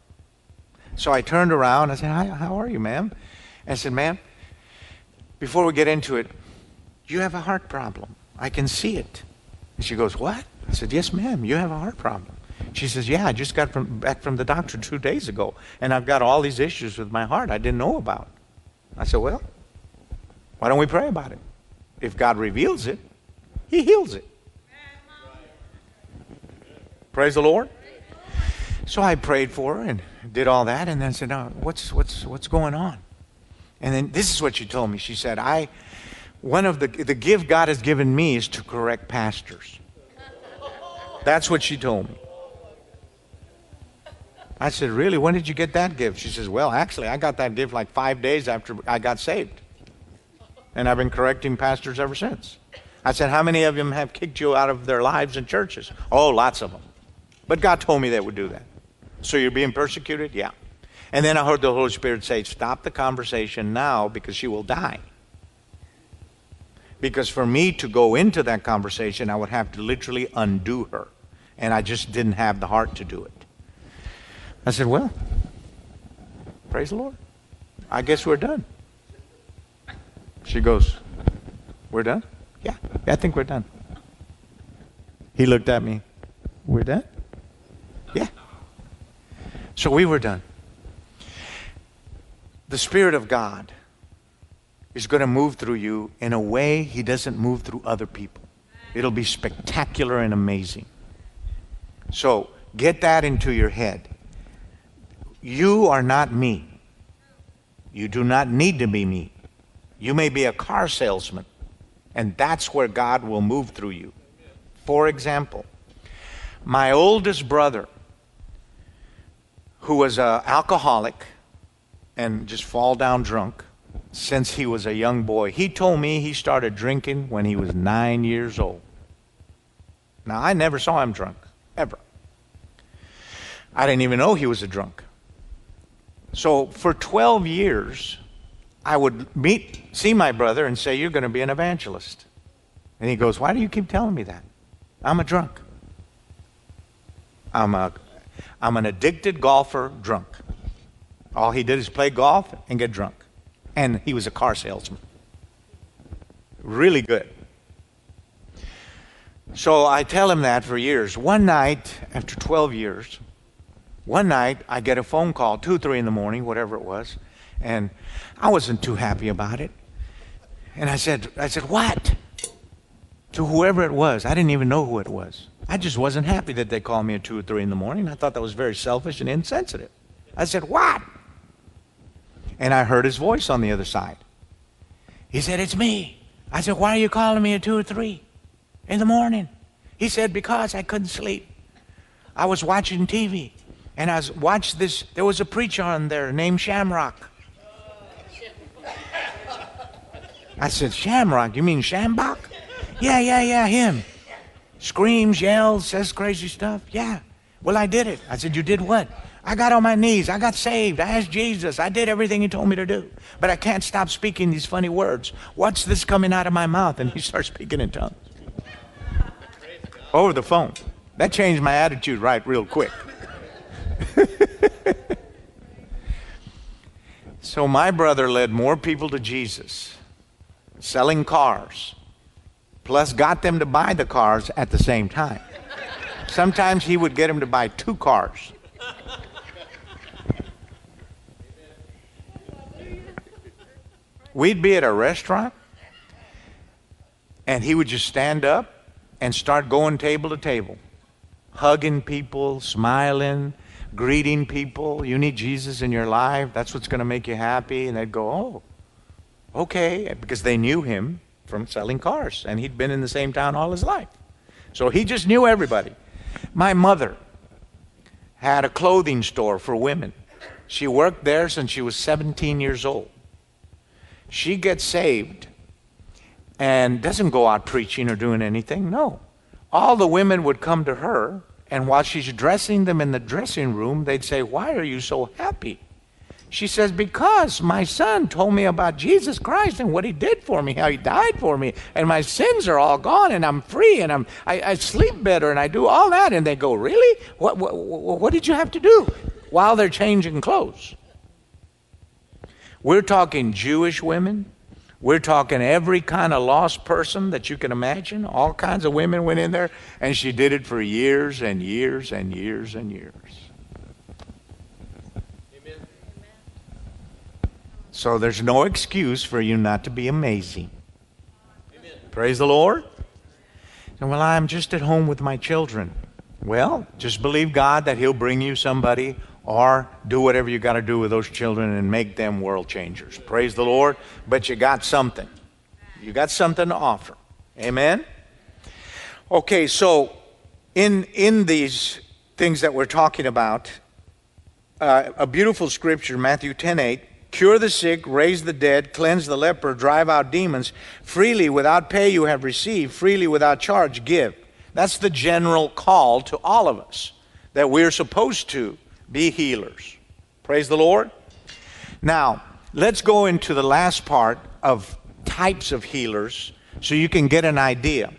So I turned around. I said, Hi, how are you, ma'am? I said, Ma'am, before we get into it, you have a heart problem. I can see it. And she goes, What? I said, Yes, ma'am, you have a heart problem. She says, Yeah, I just got from, back from the doctor two days ago, and I've got all these issues with my heart I didn't know about. I said, Well, why don't we pray about it? If God reveals it, He heals it. Praise the Lord. So I prayed for her and did all that, and then said, "Now, what's what's what's going on?" And then this is what she told me. She said, "I, one of the the gift God has given me is to correct pastors." That's what she told me. I said, "Really? When did you get that gift?" She says, "Well, actually, I got that gift like five days after I got saved, and I've been correcting pastors ever since." I said, "How many of them have kicked you out of their lives and churches?" Oh, lots of them. But God told me they would do that. So you're being persecuted? Yeah. And then I heard the Holy Spirit say, Stop the conversation now because she will die. Because for me to go into that conversation, I would have to literally undo her. And I just didn't have the heart to do it. I said, Well, praise the Lord. I guess we're done. She goes, We're done? Yeah, I think we're done. He looked at me, We're done? Yeah. So we were done. The Spirit of God is going to move through you in a way He doesn't move through other people. It'll be spectacular and amazing. So get that into your head. You are not me. You do not need to be me. You may be a car salesman, and that's where God will move through you. For example, my oldest brother who was an alcoholic and just fall down drunk since he was a young boy. He told me he started drinking when he was nine years old. Now, I never saw him drunk, ever. I didn't even know he was a drunk. So, for 12 years, I would meet, see my brother and say, You're going to be an evangelist. And he goes, Why do you keep telling me that? I'm a drunk. I'm a I'm an addicted golfer drunk. All he did is play golf and get drunk. And he was a car salesman. Really good. So I tell him that for years. One night, after 12 years, one night I get a phone call, 2, 3 in the morning, whatever it was, and I wasn't too happy about it. And I said, I said, what? To whoever it was. I didn't even know who it was. I just wasn't happy that they called me at 2 or 3 in the morning. I thought that was very selfish and insensitive. I said, What? And I heard his voice on the other side. He said, It's me. I said, Why are you calling me at 2 or 3 in the morning? He said, Because I couldn't sleep. I was watching TV and I was watched this. There was a preacher on there named Shamrock. I said, Shamrock? You mean Schambach? Yeah, yeah, yeah, him screams, yells, says crazy stuff. Yeah. Well, I did it. I said, You did what? I got on my knees. I got saved. I asked Jesus. I did everything he told me to do. But I can't stop speaking these funny words. What's this coming out of my mouth? And he starts speaking in tongues. Over the phone. That changed my attitude right real quick. so my brother led more people to Jesus selling cars plus got them to buy the cars at the same time. Sometimes he would get them to buy two cars. We'd be at a restaurant, and he would just stand up and start going table to table, hugging people, smiling, greeting people. You need Jesus in your life. That's what's going to make you happy. And they'd go, Oh, Okay, because they knew him from selling cars, and he'd been in the same town all his life. So he just knew everybody. My mother had a clothing store for women. She worked there since she was 17 years old. She gets saved and doesn't go out preaching or doing anything. No. All the women would come to her, and while she's dressing them in the dressing room, they'd say, Why are you so happy? She says, Because my son told me about Jesus Christ and what he did for me, how he died for me, and my sins are all gone, and I'm free, and I'm, I, I sleep better, and I do all that. And they go, Really? What, what, what did you have to do? While they're changing clothes. We're talking Jewish women. We're talking every kind of lost person that you can imagine. All kinds of women went in there, and she did it for years and years and years and years. So there's no excuse for you not to be amazing. Amen. Praise the Lord. And well, I'm just at home with my children. Well, just believe God that He'll bring you somebody or do whatever you got to do with those children and make them world changers. Praise the Lord. But you got something. You got something to offer. Amen. Okay, so in in these things that we're talking about, uh, a beautiful scripture, Matthew 10 8, cure the sick, raise the dead, cleanse the leper, drive out demons. Freely without pay you have received, freely without charge give. That's the general call to all of us that we're supposed to be healers. Praise the Lord. Now, let's go into the last part of types of healers so you can get an idea.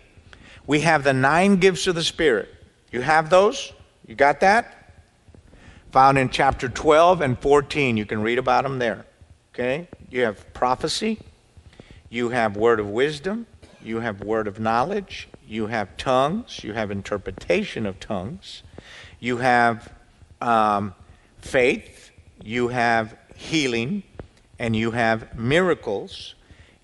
We have the nine gifts of the Spirit. You have those? You got that? found in chapter 12 and 14. You can read about them there. Okay? You have prophecy, you have word of wisdom, you have word of knowledge, you have tongues, you have interpretation of tongues, you have um, faith, you have healing, and you have miracles,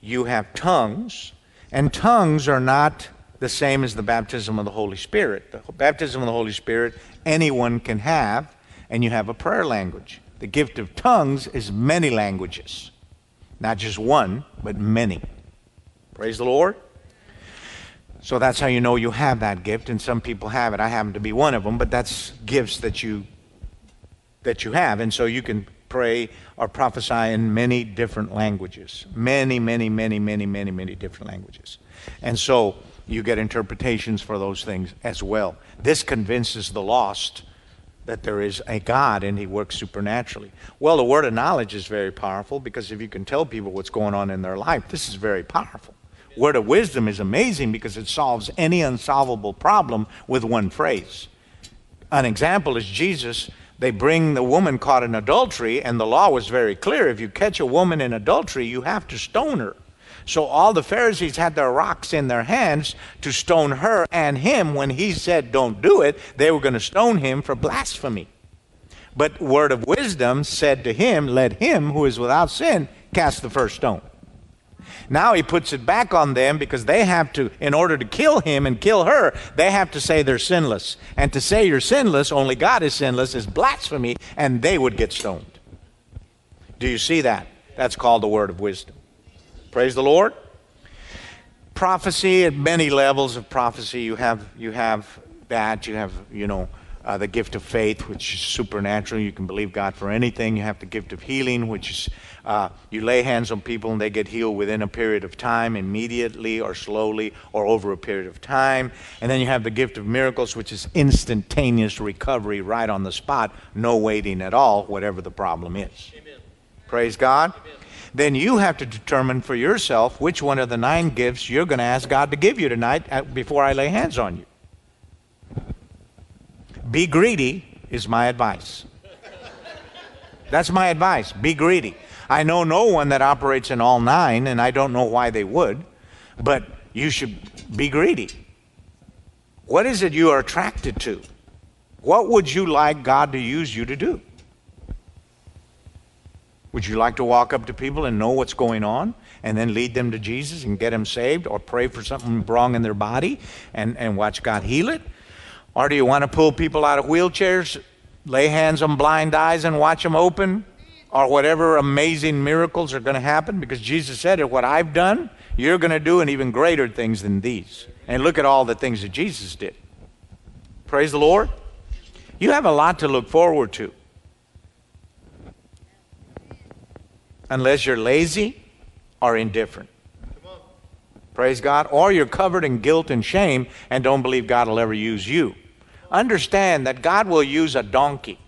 you have tongues, and tongues are not the same as the baptism of the Holy Spirit. The baptism of the Holy Spirit anyone can have and you have a prayer language. The gift of tongues is many languages, not just one, but many. Praise the Lord. So that's how you know you have that gift, and some people have it. I happen to be one of them, but that's gifts that you that you have, and so you can pray or prophesy in many different languages, many, many, many, many, many, many different languages, and so you get interpretations for those things as well. This convinces the lost that there is a God and He works supernaturally. Well, the word of knowledge is very powerful because if you can tell people what's going on in their life, this is very powerful. Word of wisdom is amazing because it solves any unsolvable problem with one phrase. An example is Jesus. They bring the woman caught in adultery, and the law was very clear. If you catch a woman in adultery, you have to stone her. So all the Pharisees had their rocks in their hands to stone her and him. When he said, Don't do it, they were going to stone him for blasphemy. But word of wisdom said to him, Let him who is without sin cast the first stone. Now he puts it back on them because they have to, in order to kill him and kill her, they have to say they're sinless. And to say you're sinless, only God is sinless, is blasphemy, and they would get stoned. Do you see that? That's called the word of wisdom. Praise the Lord. Prophecy at many levels of prophecy. You have you have that. You have you know uh, the gift of faith, which is supernatural. You can believe God for anything. You have the gift of healing, which is uh, you lay hands on people and they get healed within a period of time, immediately or slowly or over a period of time. And then you have the gift of miracles, which is instantaneous recovery right on the spot, no waiting at all, whatever the problem is. Amen. Praise God. Amen then you have to determine for yourself which one of the nine gifts you're going to ask God to give you tonight before I lay hands on you. Be greedy is my advice. That's my advice. Be greedy. I know no one that operates in all nine, and I don't know why they would, but you should be greedy. What is it you are attracted to? What would you like God to use you to do? Would you like to walk up to people and know what's going on and then lead them to Jesus and get them saved or pray for something wrong in their body and, and watch God heal it? Or do you want to pull people out of wheelchairs, lay hands on blind eyes and watch them open? or whatever amazing miracles are going to happen because Jesus said what I've done, you're going to do and even greater things than these. And look at all the things that Jesus did. Praise the Lord. You have a lot to look forward to. Unless you're lazy or indifferent. Praise God. Or you're covered in guilt and shame and don't believe God will ever use you. Understand that God will use a donkey.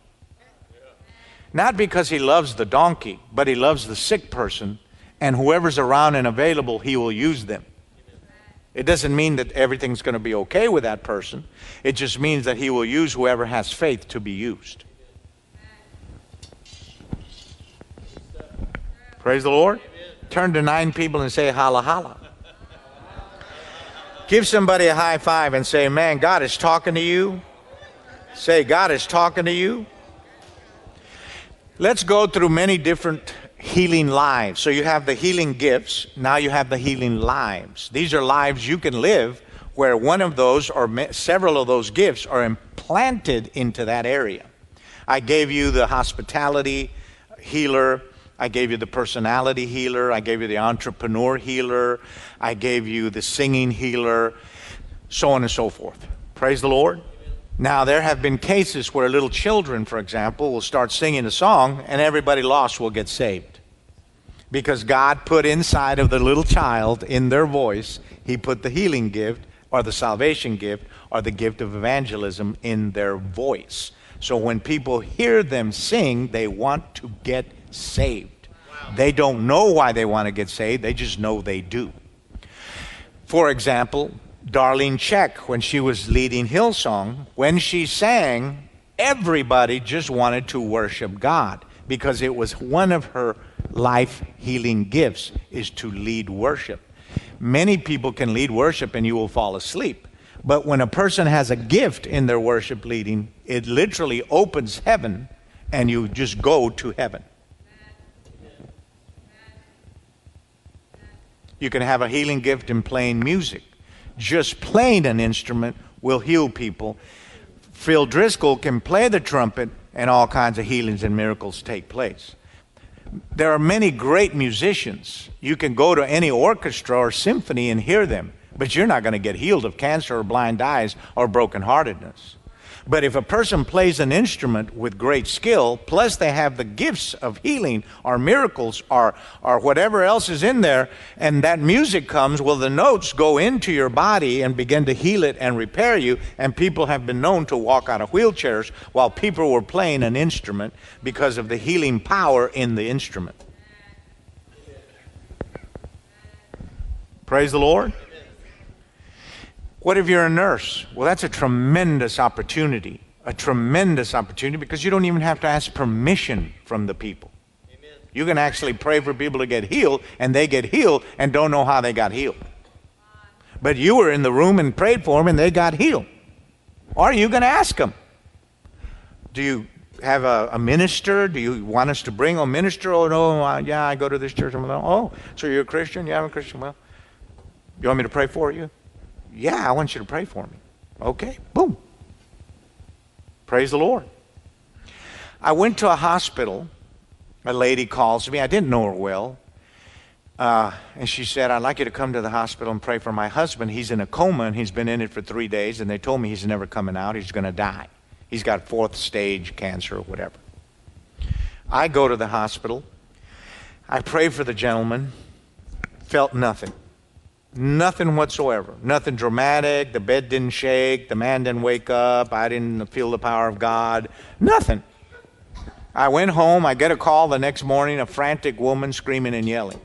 Not because he loves the donkey, but he loves the sick person, and whoever's around and available, he will use them. It doesn't mean that everything's going to be okay with that person. It just means that he will use whoever has faith to be used. Praise the Lord. Turn to nine people and say, holla, holla. Give somebody a high five and say, man, God is talking to you. Say, God is talking to you. Let's go through many different healing lives. So you have the healing gifts, now you have the healing lives. These are lives you can live where one of those or several of those gifts are implanted into that area. I gave you the hospitality healer. I gave you the personality healer. I gave you the entrepreneur healer. I gave you the singing healer, so on and so forth. Praise the Lord. Now, there have been cases where little children, for example, will start singing a song and everybody lost will get saved. Because God put inside of the little child, in their voice, He put the healing gift or the salvation gift or the gift of evangelism in their voice. So when people hear them sing, they want to get saved. Wow. They don't know why they want to get saved, they just know they do. For example, Darlene Zschech, when she was leading Hillsong, when she sang, everybody just wanted to worship God because it was one of her life healing gifts is to lead worship. Many people can lead worship and you will fall asleep. But when a person has a gift in their worship leading, it literally opens heaven and you just go to heaven. You can have a healing gift in playing music just playing an instrument will heal people. Phil Driscoll can play the trumpet, and all kinds of healings and miracles take place. There are many great musicians. You can go to any orchestra or symphony and hear them, but you're not going to get healed of cancer or blind eyes or brokenheartedness. But if a person plays an instrument with great skill, plus they have the gifts of healing or miracles or, or whatever else is in there, and that music comes, well, the notes go into your body and begin to heal it and repair you. And people have been known to walk out of wheelchairs while people were playing an instrument because of the healing power in the instrument. Praise the Lord. What if you're a nurse? Well, that's a tremendous opportunity. A tremendous opportunity because you don't even have to ask permission from the people. Amen. You can actually pray for people to get healed, and they get healed and don't know how they got healed. But you were in the room and prayed for them, and they got healed. Are you going to ask them? Do you have a, a, minister? Do you want us to bring a minister? Oh, no, uh, yeah, I go to this church. oh, so you're a Christian? Yeah, I'm a Christian. Well, you want me to pray for you? Yeah, I want you to pray for me. Okay, boom. Praise the Lord. I went to a hospital. A lady calls me. I didn't know her well. Uh, and she said, I'd like you to come to the hospital and pray for my husband. He's in a coma and he's been in it for three days, and they told me he's never coming out. He's going to die. He's got fourth stage cancer or whatever. I go to the hospital. I pray for the gentleman. Felt nothing. Nothing whatsoever. Nothing dramatic. The bed didn't shake. The man didn't wake up. I didn't feel the power of God. Nothing. I went home. I get a call the next morning, a frantic woman screaming and yelling.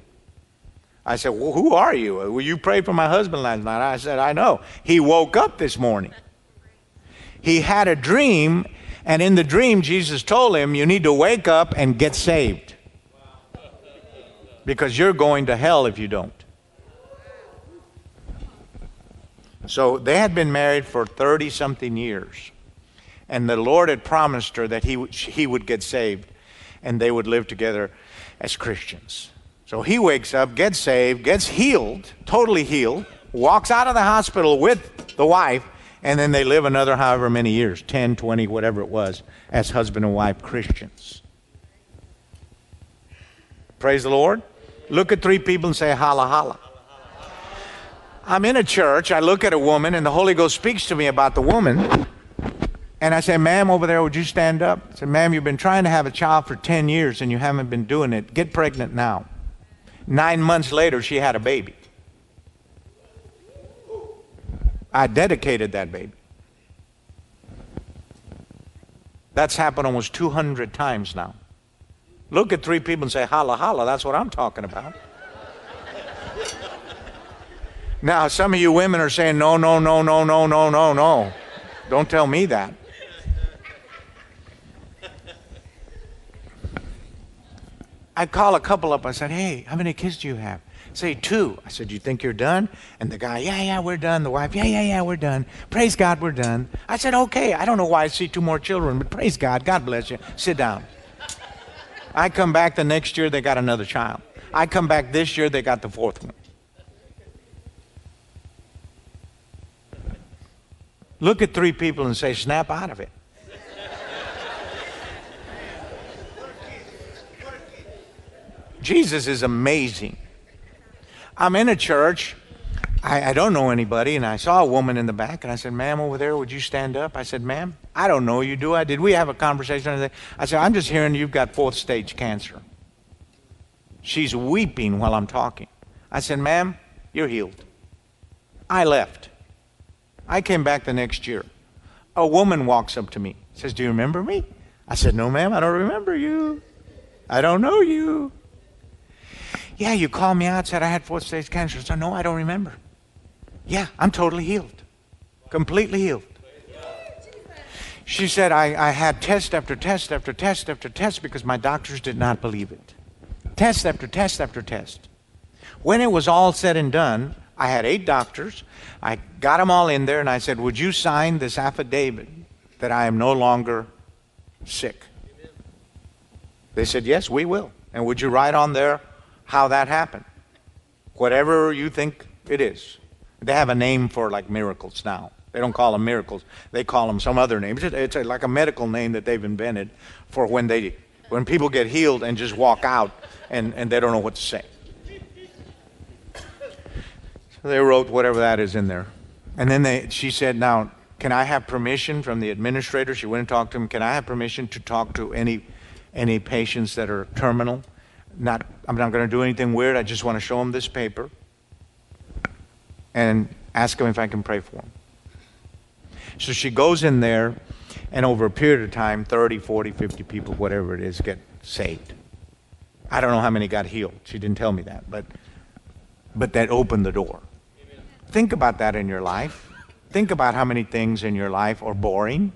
I said, Well, who are you? Well, you prayed for my husband last night. I said, I know. He woke up this morning. He had a dream, and in the dream, Jesus told him, You need to wake up and get saved. Because you're going to hell if you don't. So they had been married for 30 something years. And the Lord had promised her that he, he would get saved and they would live together as Christians. So he wakes up, gets saved, gets healed, totally healed, walks out of the hospital with the wife, and then they live another however many years 10, 20, whatever it was as husband and wife Christians. Praise the Lord. Look at three people and say, holla, holla. I'm in a church. I look at a woman, and the Holy Ghost speaks to me about the woman. And I say, Ma'am, over there, would you stand up? I said, Ma'am, you've been trying to have a child for 10 years and you haven't been doing it. Get pregnant now. Nine months later, she had a baby. I dedicated that baby. That's happened almost 200 times now. Look at three people and say, holla, holla. That's what I'm talking about. Now, some of you women are saying, no, no, no, no, no, no, no, no. Don't tell me that. I call a couple up. I said, hey, how many kids do you have? Say two. I said, You think you're done? And the guy, Yeah, yeah, we're done. The wife, Yeah, yeah, yeah, we're done. Praise God, we're done. I said, Okay. I don't know why I see two more children, but praise God. God bless you. Sit down. I come back the next year, they got another child. I come back this year, they got the fourth one. Look at three people and say, Snap out of it. Jesus is amazing. I'm in a church. I, I, don't know anybody, and I saw a woman in the back, and I said, Ma'am, over there, would you stand up? I said, Ma'am, I don't know you, do I? Did we have a conversation? I said, I'm just hearing you've got fourth stage cancer. She's weeping while I'm talking. I said, Ma'am, you're healed. I left. I came back the next year. A woman walks up to me, says, Do you remember me? I said, No, ma'am, I don't remember you. I don't know you. Yeah, you called me out, said I had fourth stage cancer. I said, No, I don't remember. Yeah, I'm totally healed, completely healed. She said, I, I had test after test after test after test because my doctors did not believe it. Test after test after test. When it was all said and done, I had eight doctors. I got them all in there and I said, Would you sign this affidavit that I am no longer sick? They said, Yes, we will. And would you write on there how that happened. Whatever you think it is. They have a name for like miracles now. They don't call them miracles. They call them some other name. It's like a medical name that they've invented for when they when people get healed and just walk out and, and they don't know what to say. They wrote whatever that is in there. And then they, she said, Now, can I have permission from the administrator? She went and talked to him. Can I have permission to talk to any, any patients that are terminal? not, I'm not going to do anything weird. I just want to show them this paper and ask them if I can pray for them. So she goes in there, and over a period of time, 30, 40, 50 people, whatever it is, get saved. I don't know how many got healed. She didn't tell me that, but, but that opened the door. Think about that in your life. Think about how many things in your life are boring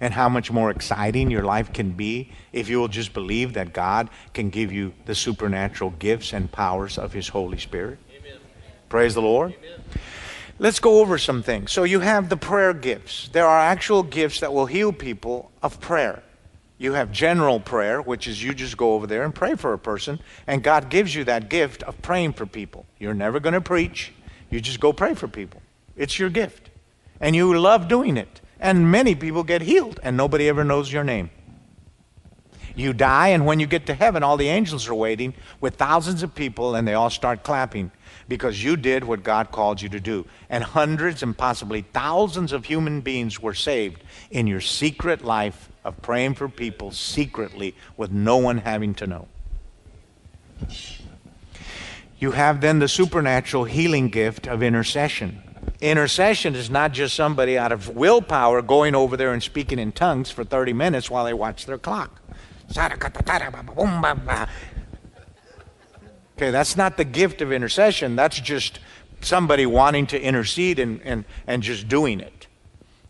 and how much more exciting your life can be if you will just believe that God can give you the supernatural gifts and powers of His Holy Spirit. Amen. Praise the Lord. Amen. Let's go over some things. So, you have the prayer gifts. There are actual gifts that will heal people of prayer. You have general prayer, which is you just go over there and pray for a person, and God gives you that gift of praying for people. You're never going to preach, you just go pray for people. It's your gift. And you love doing it. And many people get healed, and nobody ever knows your name. You die, and when you get to heaven, all the angels are waiting with thousands of people, and they all start clapping because you did what God called you to do. And hundreds and possibly thousands of human beings were saved in your secret life of praying for people secretly with no one having to know. You have then the supernatural healing gift of intercession. Intercession is not just somebody out of willpower going over there and speaking in tongues for 30 minutes while they watch their clock. Okay, that's not the gift of intercession. That's just somebody wanting to intercede and, and, and just doing it.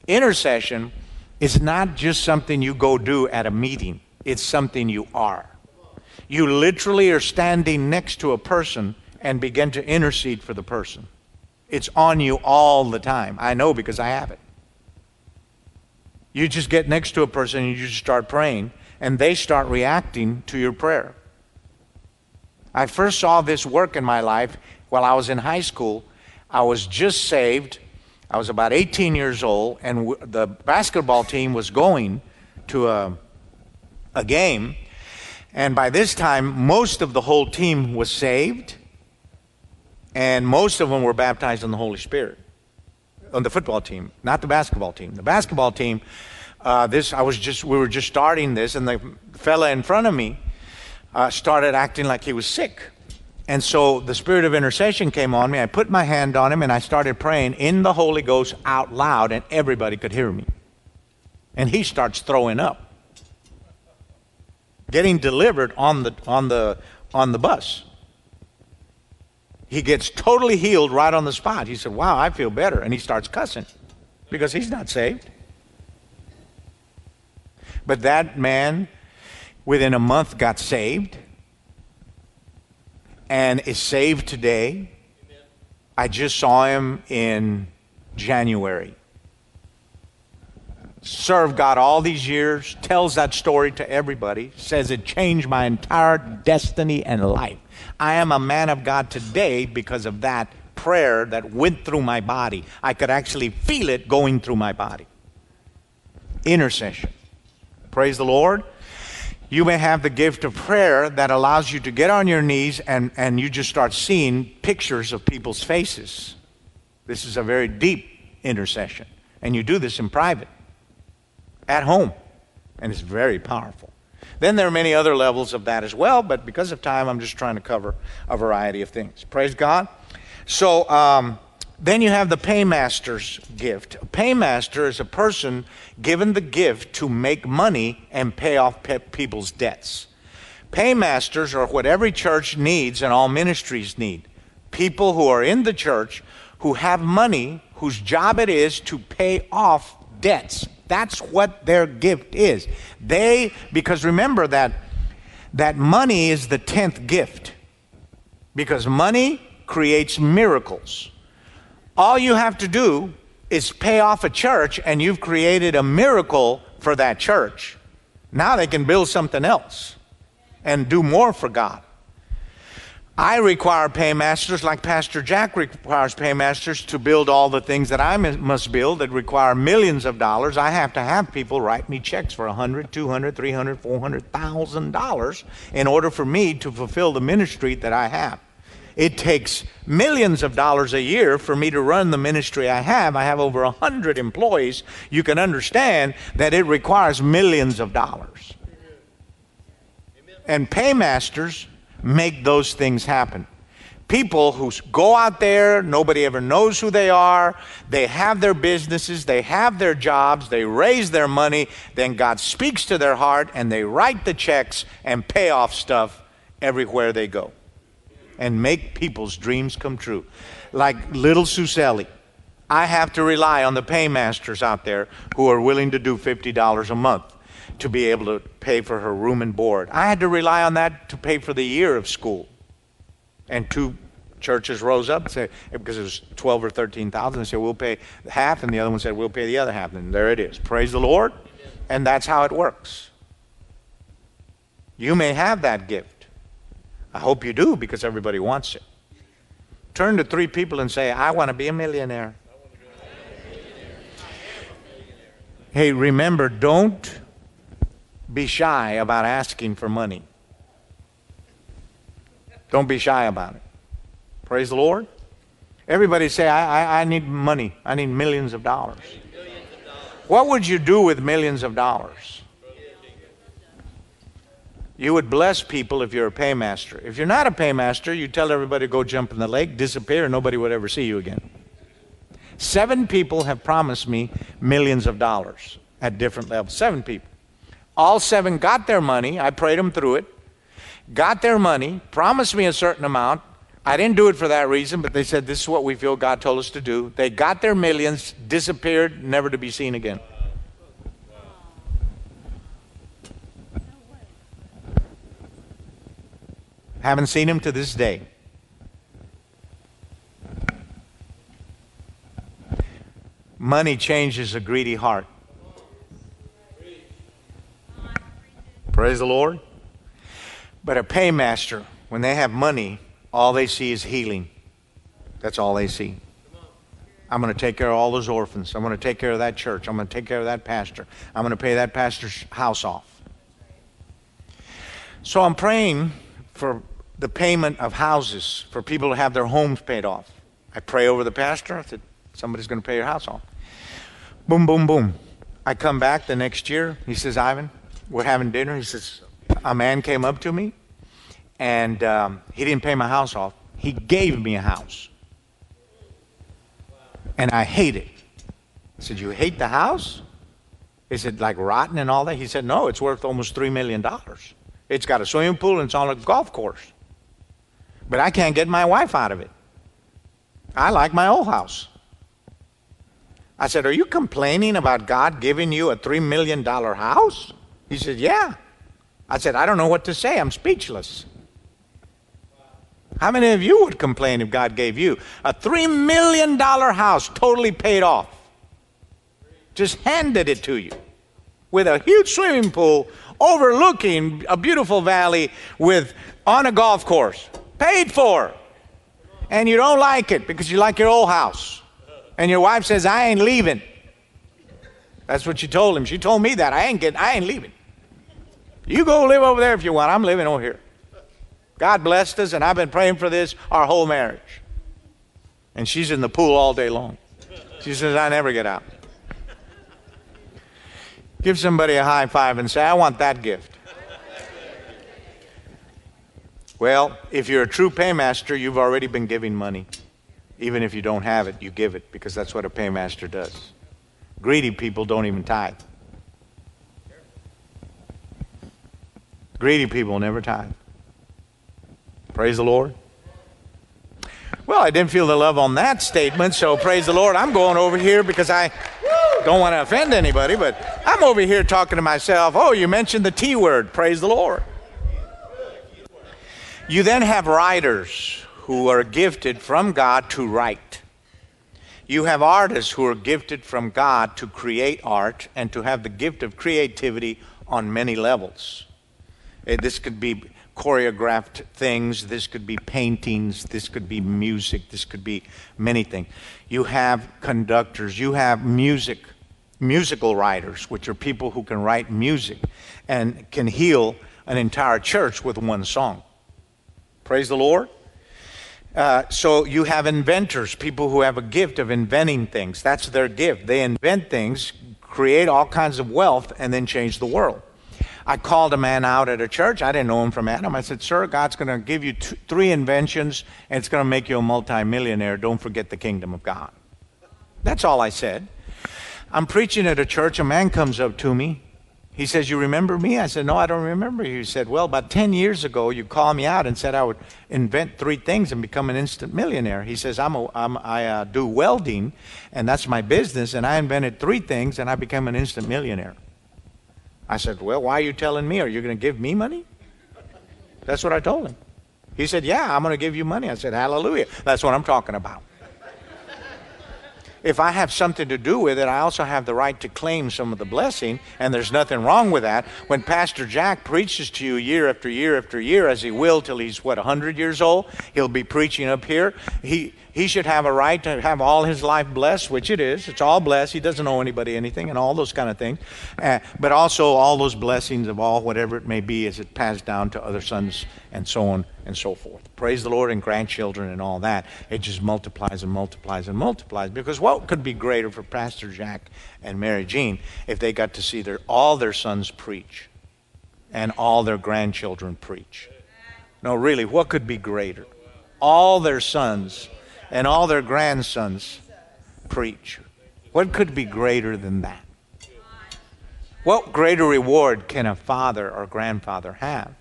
Intercession is not just something you go do at a meeting, it's something you are. You literally are standing next to a person and begin to intercede for the person. It's on you all the time. I know because I have it. You just get next to a person and you just start praying, and they start reacting to your prayer. I first saw this work in my life while I was in high school. I was just saved. I was about 18 years old, and the basketball team was going to a, a game And by this time, most of the whole team was saved, and most of them were baptized in the Holy Spirit. On the football team, not the basketball team. The basketball team, uh, this I was just we were just starting this, and the fella in front of me uh, started acting like he was sick. And so the spirit of intercession came on me. I put my hand on him and I started praying in the Holy Ghost out loud, and everybody could hear me. And he starts throwing up getting delivered on the on the on the bus. He gets totally healed right on the spot. He said, "Wow, I feel better." And he starts cussing because he's not saved. But that man within a month got saved and is saved today. I just saw him in January served God all these years, tells that story to everybody, says it changed my entire destiny and life. I am a man of God today because of that prayer that went through my body. I could actually feel it going through my body. Intercession. Praise the Lord. You may have the gift of prayer that allows you to get on your knees and, and you just start seeing pictures of people's faces. This is a very deep intercession. And you do this in private at home. And it's very powerful. Then there are many other levels of that as well, but because of time, I'm just trying to cover a variety of things. Praise God. So um, then you have the paymaster's gift. A paymaster is a person given the gift to make money and pay off pe- people's debts. Paymasters are what every church needs and all ministries need. People who are in the church who have money, whose job it is to pay off debts that's what their gift is. They, because remember that, that money is the tenth gift. Because money creates miracles. All you have to do is pay off a church, and you've created a miracle for that church. Now they can build something else and do more for God. I require paymasters like Pastor Jack requires paymasters to build all the things that I must build that require millions of dollars. I have to have people write me checks for a hundred, two hundred, three hundred, four hundred thousand dollars in order for me to fulfill the ministry that I have. It takes millions of dollars a year for me to run the ministry I have. I have over a hundred employees. You can understand that it requires millions of dollars. And paymasters make those things happen. People who go out there, nobody ever knows who they are, they have their businesses, they have their jobs, they raise their money, then God speaks to their heart and they write the checks and pay off stuff everywhere they go and make people's dreams come true. Like little Suselli. I have to rely on the paymasters out there who are willing to do $50 a month to be able to pay for her room and board. I had to rely on that to pay for the year of school. And two churches rose up and said, because it was 12 or 13,000, they said, we'll pay half, and the other one said, we'll pay the other half. And there it is. Praise the Lord. And that's how it works. You may have that gift. I hope you do because everybody wants it. Turn to three people and say, I want to be a millionaire. Hey, remember, don't be shy about asking for money. Don't be shy about it. Praise the Lord. Everybody say, I, I, I need money. I need millions of dollars. What would you do with millions of dollars? You would bless people if you're a paymaster. If you're not a paymaster, you tell everybody to go jump in the lake, disappear, and nobody would ever see you again. Seven people have promised me millions of dollars at different levels. Seven people. All seven got their money. I prayed them through it. Got their money, promised me a certain amount. I didn't do it for that reason, but they said, This is what we feel God told us to do. They got their millions, disappeared, never to be seen again. Haven't seen him to this day. Money changes a greedy heart. Praise the Lord. But a paymaster, when they have money, all they see is healing. That's all they see. I'm going to take care of all those orphans. I'm going to take care of that church. I'm going to take care of that pastor. I'm going to pay that pastor's house off. So I'm praying for the payment of houses, for people to have their homes paid off. I pray over the pastor. I said, somebody's going to pay your house off. Boom, boom, boom. I come back the next year. He says, Ivan, we're having dinner. He says, a man came up to me and um, he didn't pay my house off. He gave me a house. And I hate it. I said, You hate the house? Is it like rotten and all that? He said, No, it's worth almost $3 million. It's got a swimming pool and it's on a golf course. But I can't get my wife out of it. I like my old house. I said, Are you complaining about God giving you a $3 million house? He said, Yeah. I said, I don't know what to say. I'm speechless. How many of you would complain if God gave you a $3 million house totally paid off? Just handed it to you with a huge swimming pool overlooking a beautiful valley with on a golf course, paid for. And you don't like it because you like your old house. And your wife says, I ain't leaving. That's what she told him. She told me that. I ain't getting I ain't leaving. You go live over there if you want. I'm living over here. God blessed us, and I've been praying for this our whole marriage. And she's in the pool all day long. She says, I never get out. Give somebody a high five and say, I want that gift. Well, if you're a true paymaster, you've already been giving money. Even if you don't have it, you give it because that's what a paymaster does. Greedy people don't even tithe. Greedy people never tithe. Praise the Lord. Well, I didn't feel the love on that statement, so praise the Lord. I'm going over here because I don't want to offend anybody, but I'm over here talking to myself. Oh, you mentioned the T word. Praise the Lord. You then have writers who are gifted from God to write. You have artists who are gifted from God to create art and to have the gift of creativity on many levels. Eh, this could be choreographed things. This could be paintings. This could be music. This could be many things. You have conductors. You have music, musical writers, which are people who can write music and can heal an entire church with one song. Praise the Lord. Uh, so you have inventors, people who have a gift of inventing things. That's their gift. They invent things, create all kinds of wealth, and then change the world. I called a man out at a church. I didn't know him from Adam. I said, Sir, God's going to give you three inventions and it's going to make you a multimillionaire. Don't forget the kingdom of God. That's all I said. I'm preaching at a church. A man comes up to me. He says, You remember me? I said, No, I don't remember you. He said, Well, about 10 years ago, you called me out and said I would invent three things and become an instant millionaire. He says, I'm a, I'm, I uh, do welding, and that's my business, and I invented three things, and I became an instant millionaire. I said, Well, why are you telling me? Are you going to give me money? That's what I told him. He said, Yeah, I'm going to give you money. I said, Hallelujah. That's what I'm talking about. If I have something to do with it, I also have the right to claim some of the blessing, and there's nothing wrong with that. When Pastor Jack preaches to you year after year after year, as he will till he's, what, 100 years old, he'll be preaching up here. He, he should have a right to have all his life blessed, which it is. It's all blessed. He doesn't owe anybody anything and all those kind of things. Uh, but also all those blessings of all, whatever it may be, as it passed down to other sons and so on and so forth. Praise the Lord and grandchildren and all that. It just multiplies and multiplies and multiplies. Because what could be greater for Pastor Jack and Mary Jean if they got to see their, all their sons preach and all their grandchildren preach? No, really, what could be greater? All their sons and all their grandsons preach. What could be greater than that? What greater reward can a father or grandfather have?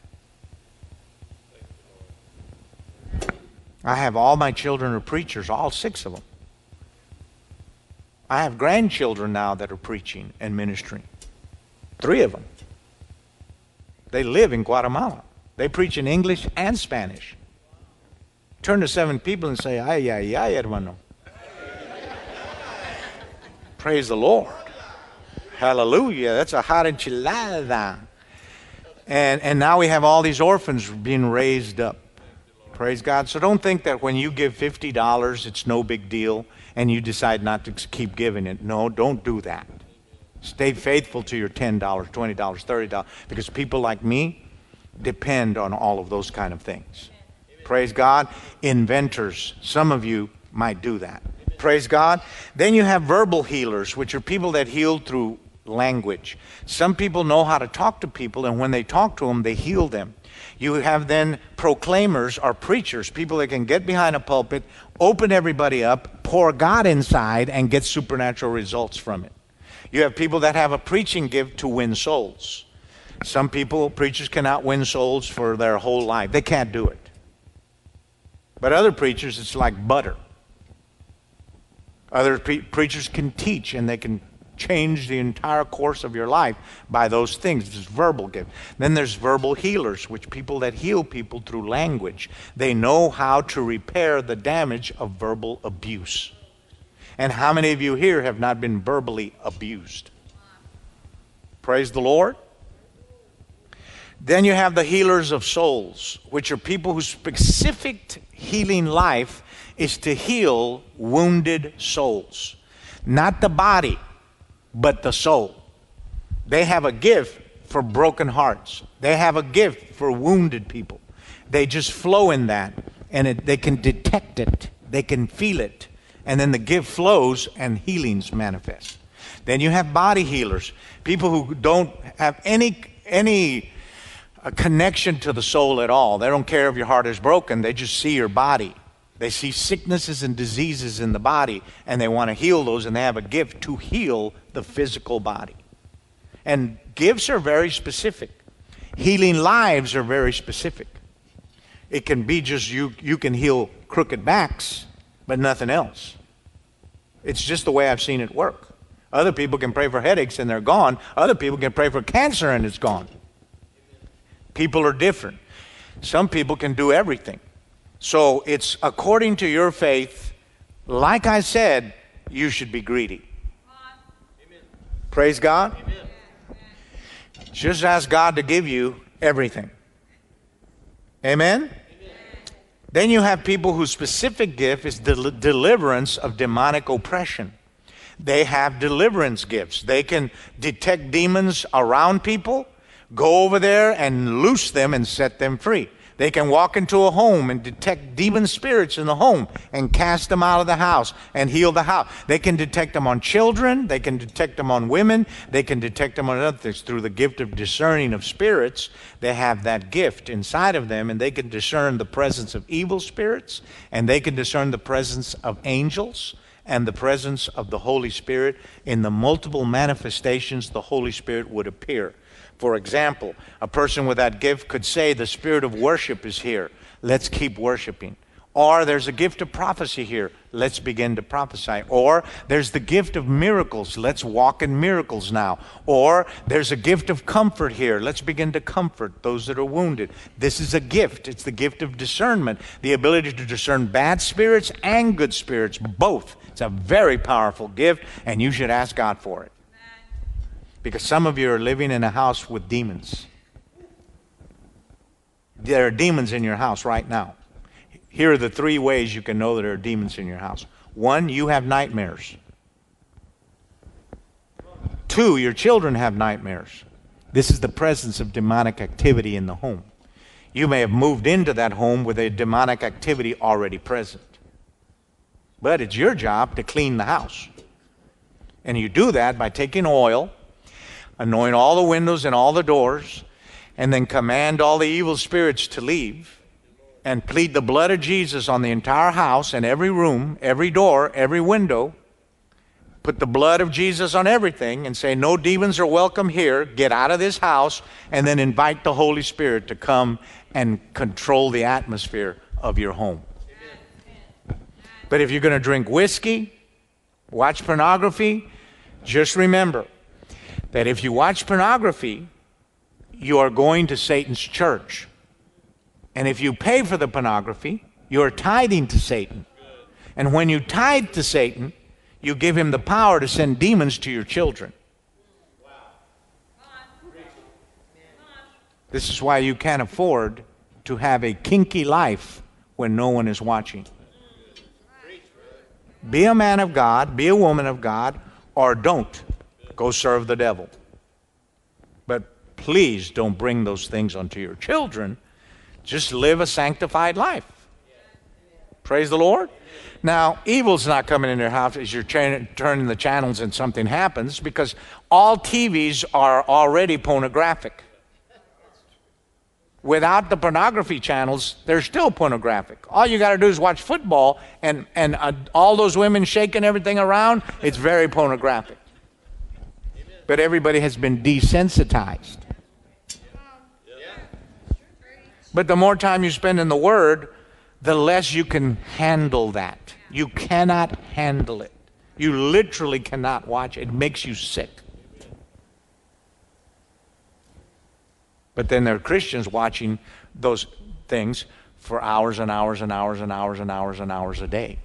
I have all my children are preachers, all six of them. I have grandchildren now that are preaching and ministering. Three of them. They live in Guatemala. They preach in English and Spanish. Turn to seven people and say, ay, ay, ay, hermano. Praise the Lord. Hallelujah. That's a hot enchilada. And, and now we have all these orphans being raised up. Praise God. So don't think that when you give $50, it's no big deal and you decide not to keep giving it. No, don't do that. Stay faithful to your $10, $20, $30 because people like me, depend on all of those kind of things. Praise God. Inventors, some of you might do that. Praise God. Then you have verbal healers, which are people that heal through language. Some people know how to talk to people, and when they talk to them, they heal them. You have then proclaimers or preachers, people that can get behind a pulpit, open everybody up, pour God inside, and get supernatural results from it. You have people that have a preaching gift to win souls. Some people, preachers, cannot win souls for their whole life. They can't do it. But other preachers, it's like butter. Other pre- preachers can teach and they can change the entire course of your life by those things. This verbal gift. Then there's verbal healers, which people that heal people through language. They know how to repair the damage of verbal abuse. And how many of you here have not been verbally abused? Praise the Lord. Then you have the healers of souls, which are people whose specific healing life is to heal wounded souls. Not the body, but the soul. They have a gift for broken hearts, they have a gift for wounded people. They just flow in that, and it, they can detect it, they can feel it, and then the gift flows and healings manifest. Then you have body healers, people who don't have any any uh, connection to the soul at all. They don't care if your heart is broken, they just see your body. They see sicknesses and diseases in the body and they want to heal those, and they have a gift to heal the physical body. And gifts are very specific, healing lives are very specific. It can be just you, you can heal crooked backs, but nothing else. It's just the way I've seen it work. Other people can pray for headaches and they're gone. Other people can pray for cancer and it's gone. People are different. Some people can do everything. So it's according to your faith. Like I said, you should be greedy. Amen. Praise God. Amen. Just ask God to give you everything. Amen? Amen? Then you have people whose specific gift is the deliverance of demonic oppression. They have deliverance gifts. They can detect demons around people, go over there and loose them and set them free. They can walk into a home and detect demon spirits in the home and cast them out of the house and heal the house. They can detect them on children. They can detect them on women. They can detect them on other things. Through the gift of discerning of spirits, they have that gift inside of them and they can discern the presence of evil spirits and they can discern the presence of angels and the presence of the Holy Spirit in the multiple manifestations the Holy Spirit would appear. For example, a person with that gift could say, The spirit of worship is here. Let's keep worshiping. Or there's a gift of prophecy here. Let's begin to prophesy. Or there's the gift of miracles. Let's walk in miracles now. Or there's a gift of comfort here. Let's begin to comfort those that are wounded. This is a gift. It's the gift of discernment, the ability to discern bad spirits and good spirits, both. It's a very powerful gift, and you should ask God for it. Because some of you are living in a house with demons. There are demons in your house right now. Here are the three ways you can know there are demons in your house. One, you have nightmares. Two, your children have nightmares. This is the presence of demonic activity in the home. You may have moved into that home with a demonic activity already present. But it's your job to clean the house. And you do that by taking oil anoint all the windows and all the doors, and then command all the evil spirits to leave, and plead the blood of Jesus on the entire house and every room, every door, every window. Put the blood of Jesus on everything and say, No demons are welcome here. Get out of this house. And then invite the Holy Spirit to come and control the atmosphere of your home. But if you're going to drink whiskey, watch pornography, just remember that if you watch pornography, you are going to Satan's church. And if you pay for the pornography, you're tithing to Satan. And when you tithe to Satan, you give him the power to send demons to your children. This is why you can't afford to have a kinky life when no one is watching. Be a man of God, be a woman of God, or don't. Go serve the devil. But please don't bring those things onto your children. Just live a sanctified life. Praise the Lord. Now, evil's not coming in your house as you're turning the channels and something happens because all TVs are already pornographic. Without the pornography channels, they're still pornographic. All you got to do is watch football and, and uh, all those women shaking everything around, it's very pornographic. But everybody has been desensitized. But the more time you spend in the Word, the less you can handle that. You cannot handle it. You literally cannot watch it. Makes you sick. But then there are Christians watching those things for hours and hours and hours and hours and hours and hours a day.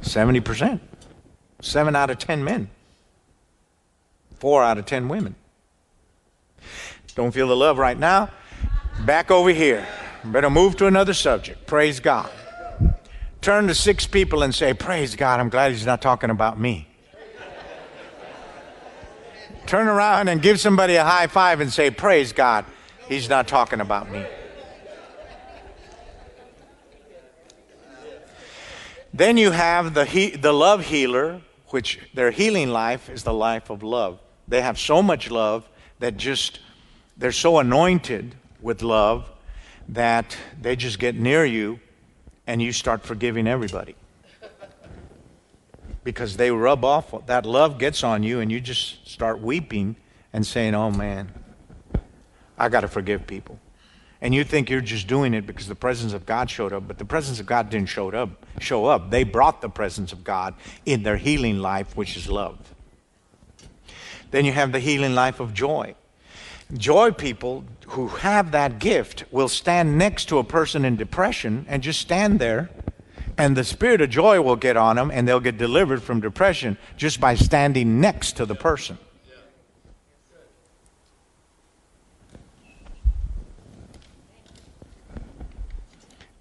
70%. 7 out of 10 men. 4 out of 10 women. Don't feel the love right now? Back over here. Better move to another subject. Praise God. Turn to six people and say, Praise God, I'm glad he's not talking about me. Turn around and give somebody a high five and say, Praise God, he's not talking about me. Then you have the, he- the love healer, which their healing life is the life of love. They have so much love that just, they're so anointed with love that they just get near you and you start forgiving everybody. Because they rub off, that love gets on you, and you just start weeping and saying, Oh man, I got to forgive people. And you think you're just doing it because the presence of God showed up, but the presence of God didn't show up. Show up. They brought the presence of God in their healing life, which is love. Then you have the healing life of joy. Joy people who have that gift will stand next to a person in depression and just stand there, and the spirit of joy will get on them, and they'll get delivered from depression just by standing next to the person.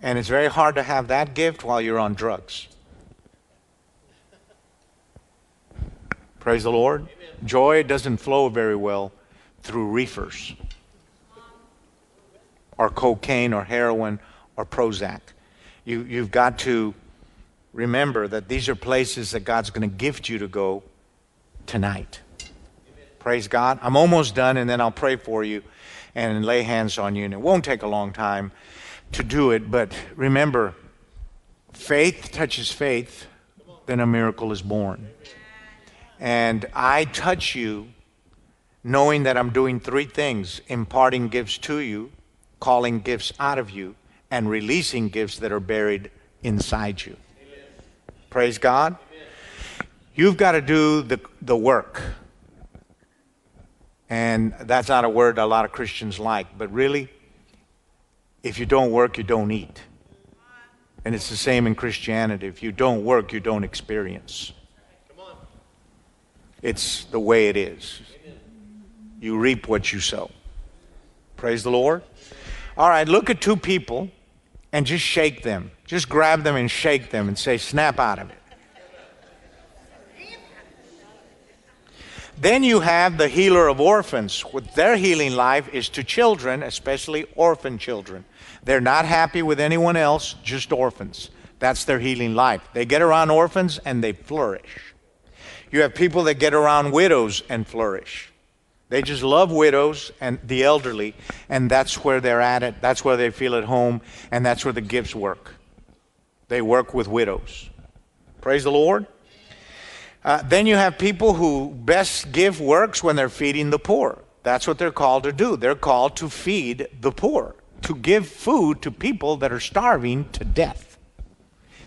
And it's very hard to have that gift while you're on drugs. Praise the Lord. Amen. Joy doesn't flow very well through reefers or cocaine or heroin or Prozac. You, you've got to remember that these are places that God's going to gift you to go tonight. Amen. Praise God. I'm almost done, and then I'll pray for you and lay hands on you. And it won't take a long time to do it, but remember, faith touches faith, then a miracle is born. And I touch you knowing that I'm doing three things imparting gifts to you, calling gifts out of you, and releasing gifts that are buried inside you. Amen. Praise God. Amen. You've got to do the, the work. And that's not a word a lot of Christians like, but really, if you don't work, you don't eat. And it's the same in Christianity. If you don't work, you don't experience. It's the way it is you reap what you sow. Praise the Lord. All right, look at two people and just shake them. Just grab them and shake them and say, snap out of it. Then you have the healer of orphans. What their healing life is to children, especially orphan children. They're not happy with anyone else, just orphans. That's their healing life. They get around orphans and they flourish. You have people that get around widows and flourish. They just love widows and the elderly, and that's where they're at it. That's where they feel at home, and that's where the gifts work. They work with widows. Praise the Lord. Uh, then you have people who best give works when they're feeding the poor. That's what they're called to do. They're called to feed the poor, to give food to people that are starving to death.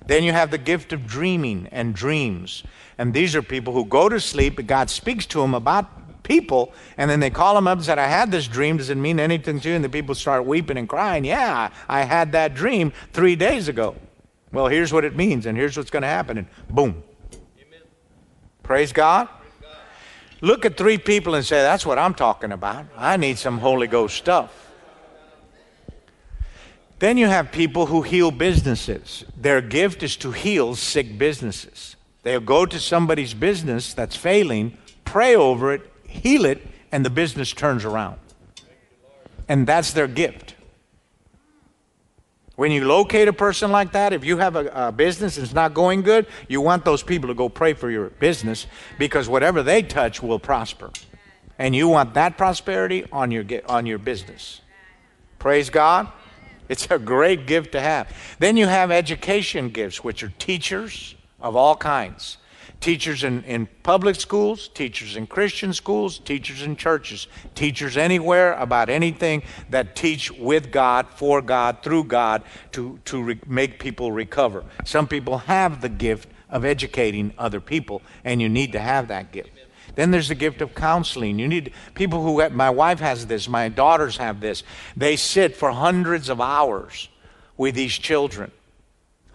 Then you have the gift of dreaming and dreams. And these are people who go to sleep, God speaks to them about people, and then they call them up and said, I had this dream. Does it mean anything to you? And the people start weeping and crying. Yeah, I had that dream three days ago. Well, here's what it means, and here's what's going to happen. And boom. Amen. Praise God. Look at three people and say, That's what I'm talking about. I need some Holy Ghost stuff. Then you have people who heal businesses. Their gift is to heal sick businesses. They'll go to somebody's business that's failing, pray over it, heal it, and the business turns around. And that's their gift. When you locate a person like that, if you have a, a, business and it's not going good, you want those people to go pray for your business because whatever they touch will prosper. And you want that prosperity on your, on your business. Praise God. It's a great gift to have. Then you have education gifts, which are teachers of all kinds teachers in, in public schools, teachers in Christian schools, teachers in churches, teachers anywhere about anything that teach with God, for God, through God to, to re- make people recover. Some people have the gift of educating other people, and you need to have that gift. Then there's the gift of counseling. You need people who, my wife has this, my daughters have this. They sit for hundreds of hours with these children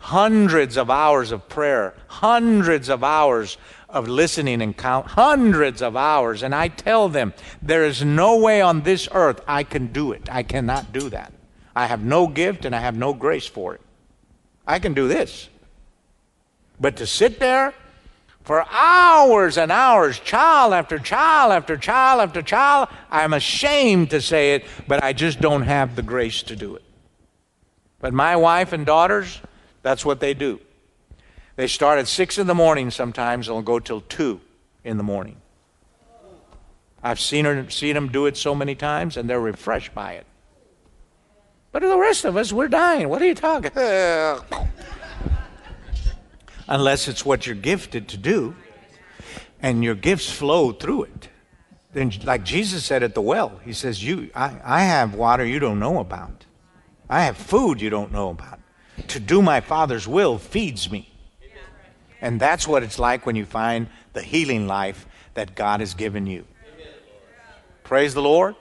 hundreds of hours of prayer, hundreds of hours of listening and count, hundreds of hours. And I tell them, there is no way on this earth I can do it. I cannot do that. I have no gift and I have no grace for it. I can do this. But to sit there for hours and hours, child after child after child after child, I'm ashamed to say it, but I just don't have the grace to do it. But my wife and daughters, that's what they do. They start at 6 in the morning sometimes and will go till 2 in the morning. I've seen, her, seen them do it so many times and they're refreshed by it. But the rest of us, we're dying. What are you talking? Unless it's what you're gifted to do and your gifts flow through it. Then, like Jesus said at the well, he says, you, I, I have water you don't know about. I have food you don't know about to do my Father's will feeds me. And that's what it's like when you find the healing life that God has given you. Praise the Lord.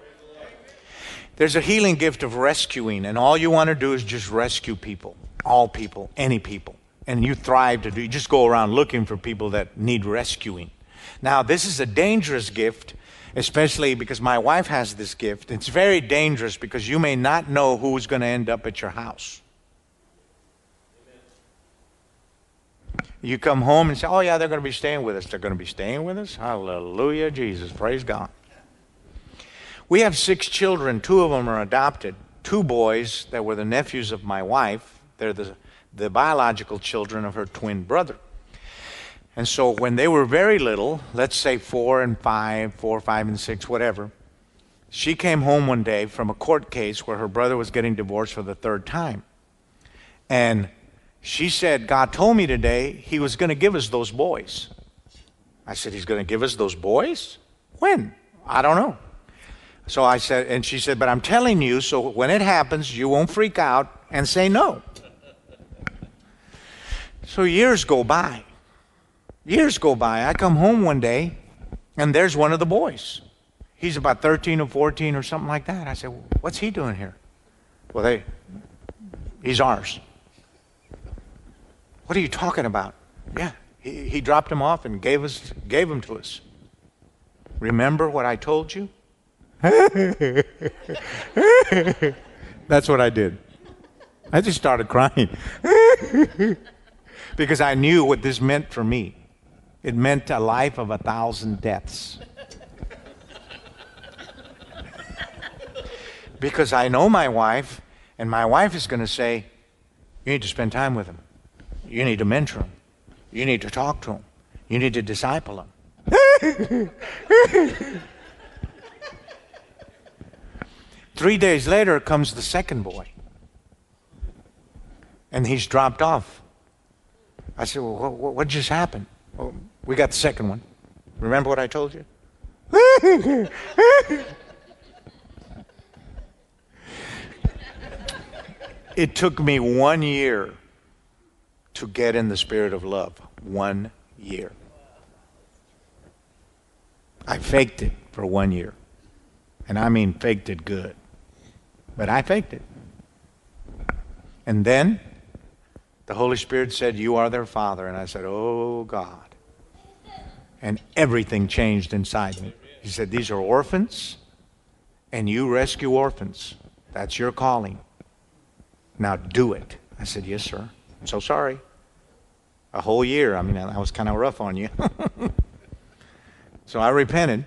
There's a healing gift of rescuing, and all you want to do is just rescue people, all people, any people. And you thrive to do, you just go around looking for people that need rescuing. Now, this is a dangerous gift, especially because my wife has this gift. It's very dangerous because you may not know who's going to end up at your house. You come home and say, oh, yeah, they're going to be staying with us. They're going to be staying with us? Hallelujah, Jesus. Praise God. We have six children. Two of them are adopted. Two boys that were the nephews of my wife. They're the, the biological children of her twin brother. And so when they were very little, let's say four and five, four, five, and six, whatever, she came home one day from a court case where her brother was getting divorced for the third time. And she said, God told me today he was going to give us those boys. I said, He's going to give us those boys? When? I don't know. So I said, and she said, But I'm telling you, so when it happens, you won't freak out and say no. So years go by. Years go by. I come home one day, and there's one of the boys. He's about 13 or 14 or something like that. I said, What's he doing here? Well, they, he's ours. What are you talking about? Yeah, he, he dropped him off and gave us gave him to us. Remember what I told you? That's what I did. I just started crying because I knew what this meant for me. It meant a life of a thousand deaths. because I know my wife, and my wife is going to say, You need to spend time with him. You need to mentor them. You need to talk to them. You need to disciple them. Three days later comes the second boy. And he's dropped off. I said, Well, what, what just happened? Well, we got the second one. Remember what I told you? it took me one year to get in the spirit of love. One year. I faked it for one year. And I mean faked it good. But I faked it. And then the Holy Spirit said, You are their father. And I said, Oh God. And everything changed inside me. He said, These are orphans, and you rescue orphans. That's your calling. Now do it. I said, Yes, sir. I'm so sorry a whole year. I mean, I was kind of rough on you. so I repented.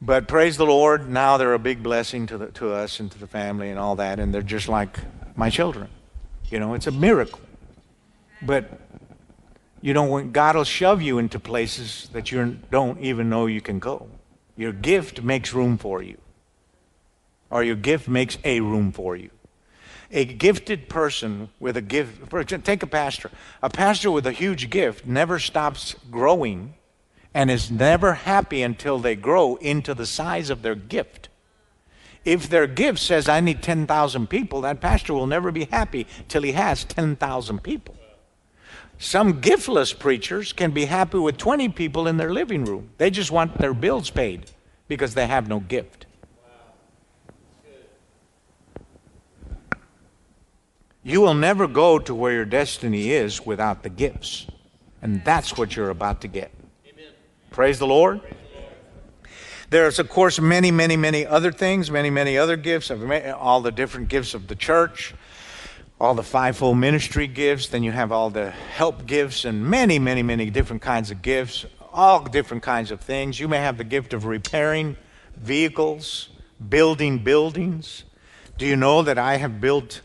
But praise the Lord, now they're a big blessing to, the, to us and to the family and all that, and they're just like my children. You know, it's a miracle. But, you know, when God will shove you into places that you don't even know you can go, your gift makes room for you, or your gift makes a room for you. A gifted person with a gift, take a pastor. A pastor with a huge gift never stops growing and is never happy until they grow into the size of their gift. If their gift says, I need 10,000 people, that pastor will never be happy till he has 10,000 people. Some giftless preachers can be happy with 20 people in their living room. They just want their bills paid because they have no gift. You will never go to where your destiny is without the gifts. And that's what you're about to get. Amen. Praise the Lord. There's, of course, many, many, many other things, many, many other gifts, all the different gifts of the church, all the fivefold ministry gifts. Then you have all the help gifts and many, many, many different kinds of gifts, all different kinds of things. You may have the gift of repairing vehicles, building buildings. Do you know that I have built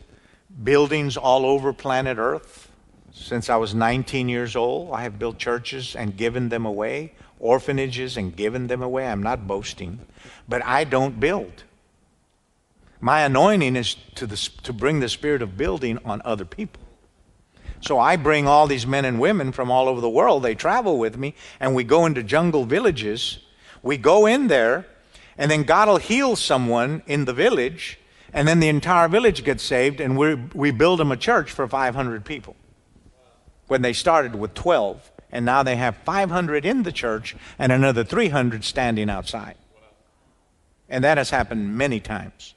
buildings all over planet Earth. Since I was 19 years old, I have built churches and given them away, orphanages and given them away. I'm not boasting, but I don't build. My anointing is to, the, to bring the spirit of building on other people. So I bring all these men and women from all over the world. They travel with me, and we go into jungle villages. We go in there, and then God will heal someone in the village and then the entire village gets saved, and we, we build them a church for 500 people. When they started with 12, and now they have 500 in the church and another 300 standing outside. And that has happened many times.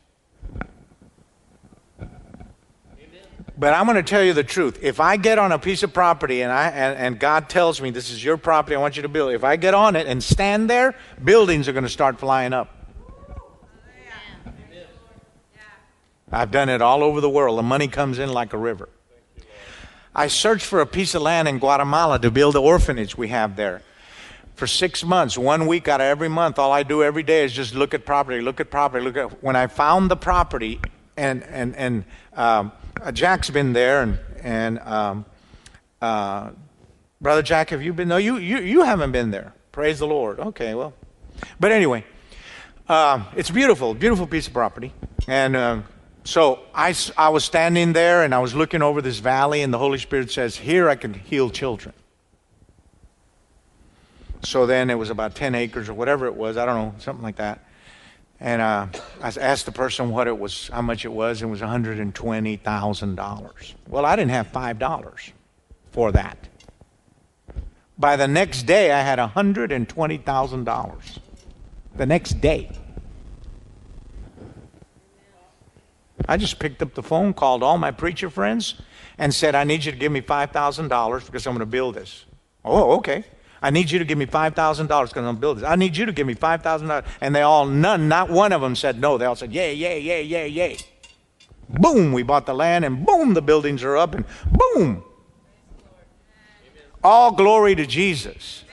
But I'm going to tell you the truth. If I get on a piece of property and, I, and, and, God tells me this is your property, I want you to build, if I get on it and stand there, buildings are going to start flying up. I've done it all over the world. The money comes in like a river. I searched for a piece of land in Guatemala to build the orphanage we have there. For six months, one week out of every month, all I do every day is just look at property, look at property, look at. When I found the property, and and and um, uh, Jack's been there, and and um, uh, brother Jack, have you been? No, you you you haven't been there. Praise the Lord. Okay, well, but anyway, uh, it's beautiful, beautiful piece of property, and uh, so I, I was standing there and I was looking over this valley, and the Holy Spirit says, Here I can heal children. So then it was about 10 acres or whatever it was, I don't know, something like that. And uh, I asked the person what it was, how much it was, and it was $120,000. Well, I didn't have $5 for that. By the next day, I had $120,000. The next day. I just picked up the phone, called all my preacher friends, and said, I need you to give me $5,000 because I'm going to build this. Oh, okay. I need you to give me $5,000 because I'm going to build this. I need you to give me $5,000. And they all, none, not one of them said no. They all said, yay, yay, yay, yay, yay. Boom, we bought the land, and boom, the buildings are up, and boom. All glory to Jesus.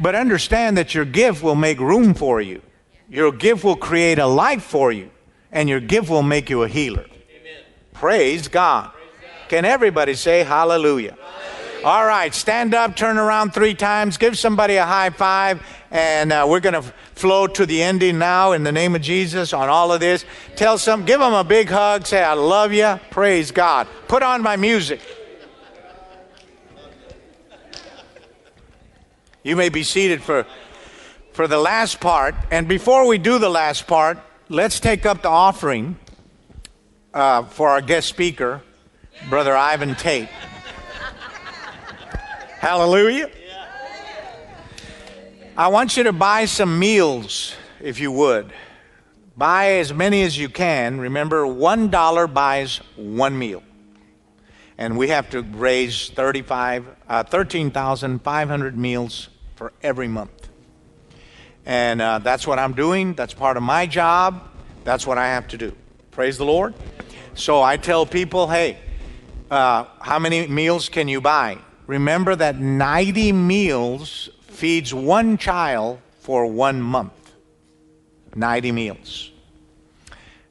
But understand that your gift will make room for you. Your gift will create a life for you and your gift will make you a healer. Amen. Praise God. Praise God. Can everybody say hallelujah? hallelujah? All right, stand up, turn around three times, give somebody a high five, and uh, we're going to flow to the ending now in the name of Jesus on all of this. Tell some, give them a big hug, say, I love you. Praise God. Put on my music. You may be seated for, for the last part. And before we do the last part, let's take up the offering uh, for our guest speaker, Brother Ivan Tate. Hallelujah. I want you to buy some meals, if you would. Buy as many as you can. Remember, $1 buys one meal. And we have to raise 35, uh, 13,500 meals for every month. And uh, that's what I'm doing. That's part of my job. That's what I have to do. Praise the Lord. So I tell people, hey, uh, how many meals can you buy? Remember that 90 meals feeds one child for one month. 90 meals.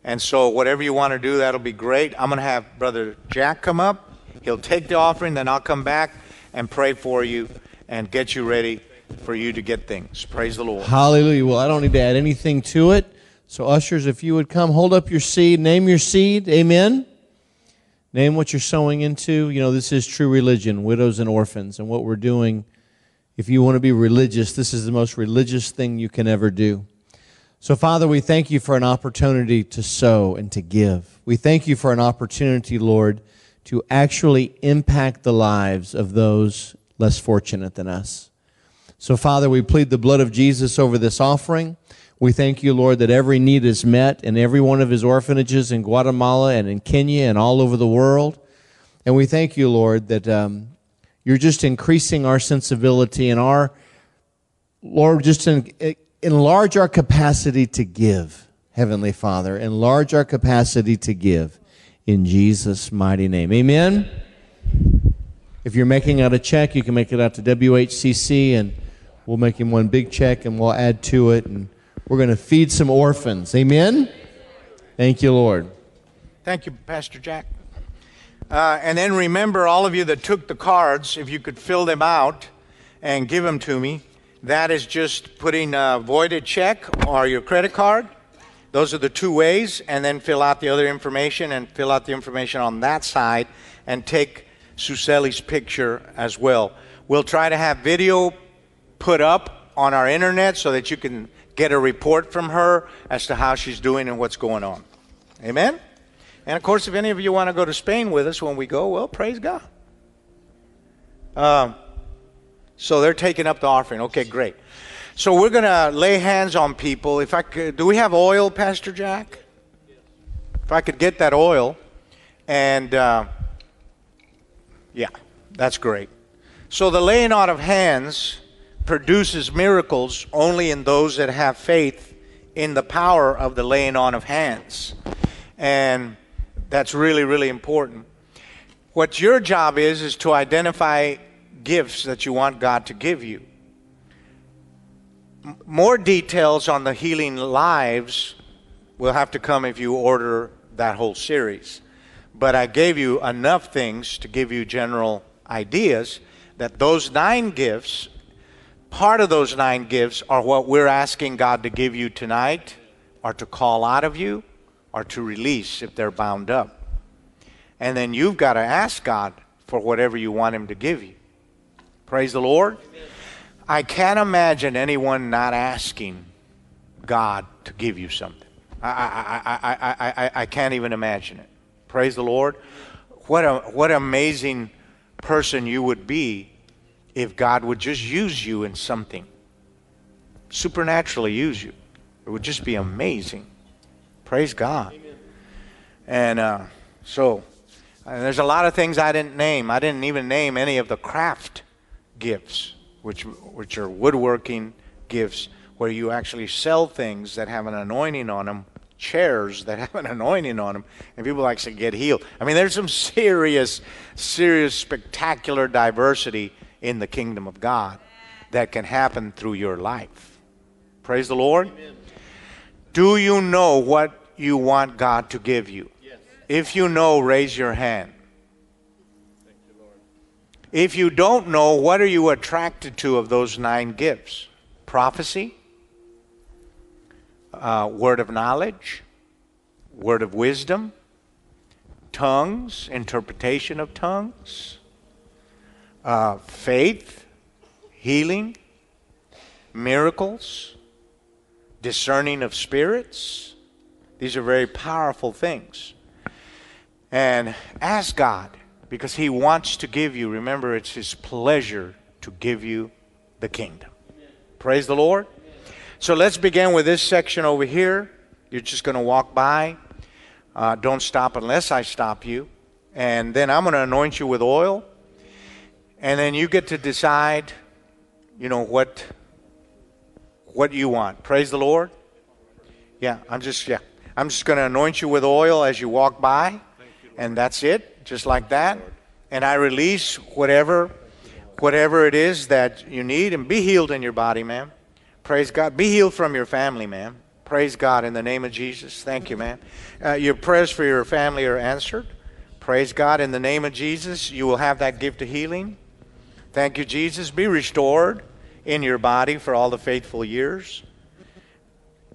And so, whatever you want to do, that'll be great. I'm going to have Brother Jack come up. He'll take the offering, then I'll come back and pray for you and get you ready for you to get things. Praise the Lord. Hallelujah. Well, I don't need to add anything to it. So, ushers, if you would come, hold up your seed, name your seed. Amen. Name what you're sowing into. You know, this is true religion, widows and orphans. And what we're doing, if you want to be religious, this is the most religious thing you can ever do. So, Father, we thank you for an opportunity to sow and to give. We thank you for an opportunity, Lord, to actually impact the lives of those less fortunate than us. So, Father, we plead the blood of Jesus over this offering. We thank you, Lord, that every need is met in every one of his orphanages in Guatemala and in Kenya and all over the world. And we thank you, Lord, that um, you're just increasing our sensibility and our, Lord, just in, enlarge our capacity to give, Heavenly Father. Enlarge our capacity to give in Jesus' mighty name. Amen. If you're making out a check, you can make it out to WHCC and we'll make him one big check and we'll add to it and we're going to feed some orphans. Amen. Thank you, Lord. Thank you, Pastor Jack. Uh, and then remember, all of you that took the cards, if you could fill them out and give them to me. That is just putting a voided check or your credit card. Those are the two ways, and then fill out the other information and fill out the information on that side and take Suseli's picture as well. We'll try to have video put up on our internet so that you can get a report from her as to how she's doing and what's going on. Amen? And of course, if any of you want to go to Spain with us when we go, well, praise God. Um, so they're taking up the offering. Okay, great. So we're going to lay hands on people. If I could, do we have oil, Pastor Jack? If I could get that oil, and uh, yeah, that's great. So the laying on of hands produces miracles only in those that have faith in the power of the laying on of hands, and that's really, really important. What your job is is to identify gifts that you want God to give you. More details on the healing lives will have to come if you order that whole series. But I gave you enough things to give you general ideas that those nine gifts, part of those nine gifts, are what we're asking God to give you tonight, or to call out of you, or to release if they're bound up. And then you've got to ask God for whatever you want Him to give you. Praise the Lord. I can't imagine anyone not asking God to give you something. I, I, I, I, I, I can't even imagine it. Praise the Lord. What, a, what amazing person you would be if God would just use you in something, supernaturally use you. It would just be amazing. Praise God. And uh, so, uh, there's a lot of things I didn't name. I didn't even name any of the craft gifts, which, which are woodworking gifts, where you actually sell things that have an anointing on them, chairs that have an anointing on them, and people actually get healed. I mean, there's some serious, serious, spectacular diversity in the kingdom of God that can happen through your life. Praise the Lord. Amen. Do you know what you want God to give you? Yes. If you know, raise your hand. If you don't know, what are you attracted to of those nine gifts? Prophecy, uh, word of knowledge, word of wisdom, tongues, interpretation of tongues, uh, faith, healing, miracles, discerning of spirits. These are very powerful things. And ask God because he wants to give you, remember, it's his pleasure to give you the kingdom. Praise the Lord. So let's begin with this section over here. You're just going to walk by. Uh, don't stop unless I stop you. And then I'm going to anoint you with oil. And then you get to decide, you know, what what you want. Praise the Lord. Yeah, I'm just yeah. I'm just going to anoint you with oil as you walk by. And that's it just like that. And I release whatever whatever it is that you need and be healed in your body, ma'am. Praise God. Be healed from your family, ma'am. Praise God in the name of Jesus. Thank you, man. Uh, your prayers for your family are answered. Praise God in the name of Jesus. You will have that gift of healing. Thank you, Jesus. Be restored in your body for all the faithful years.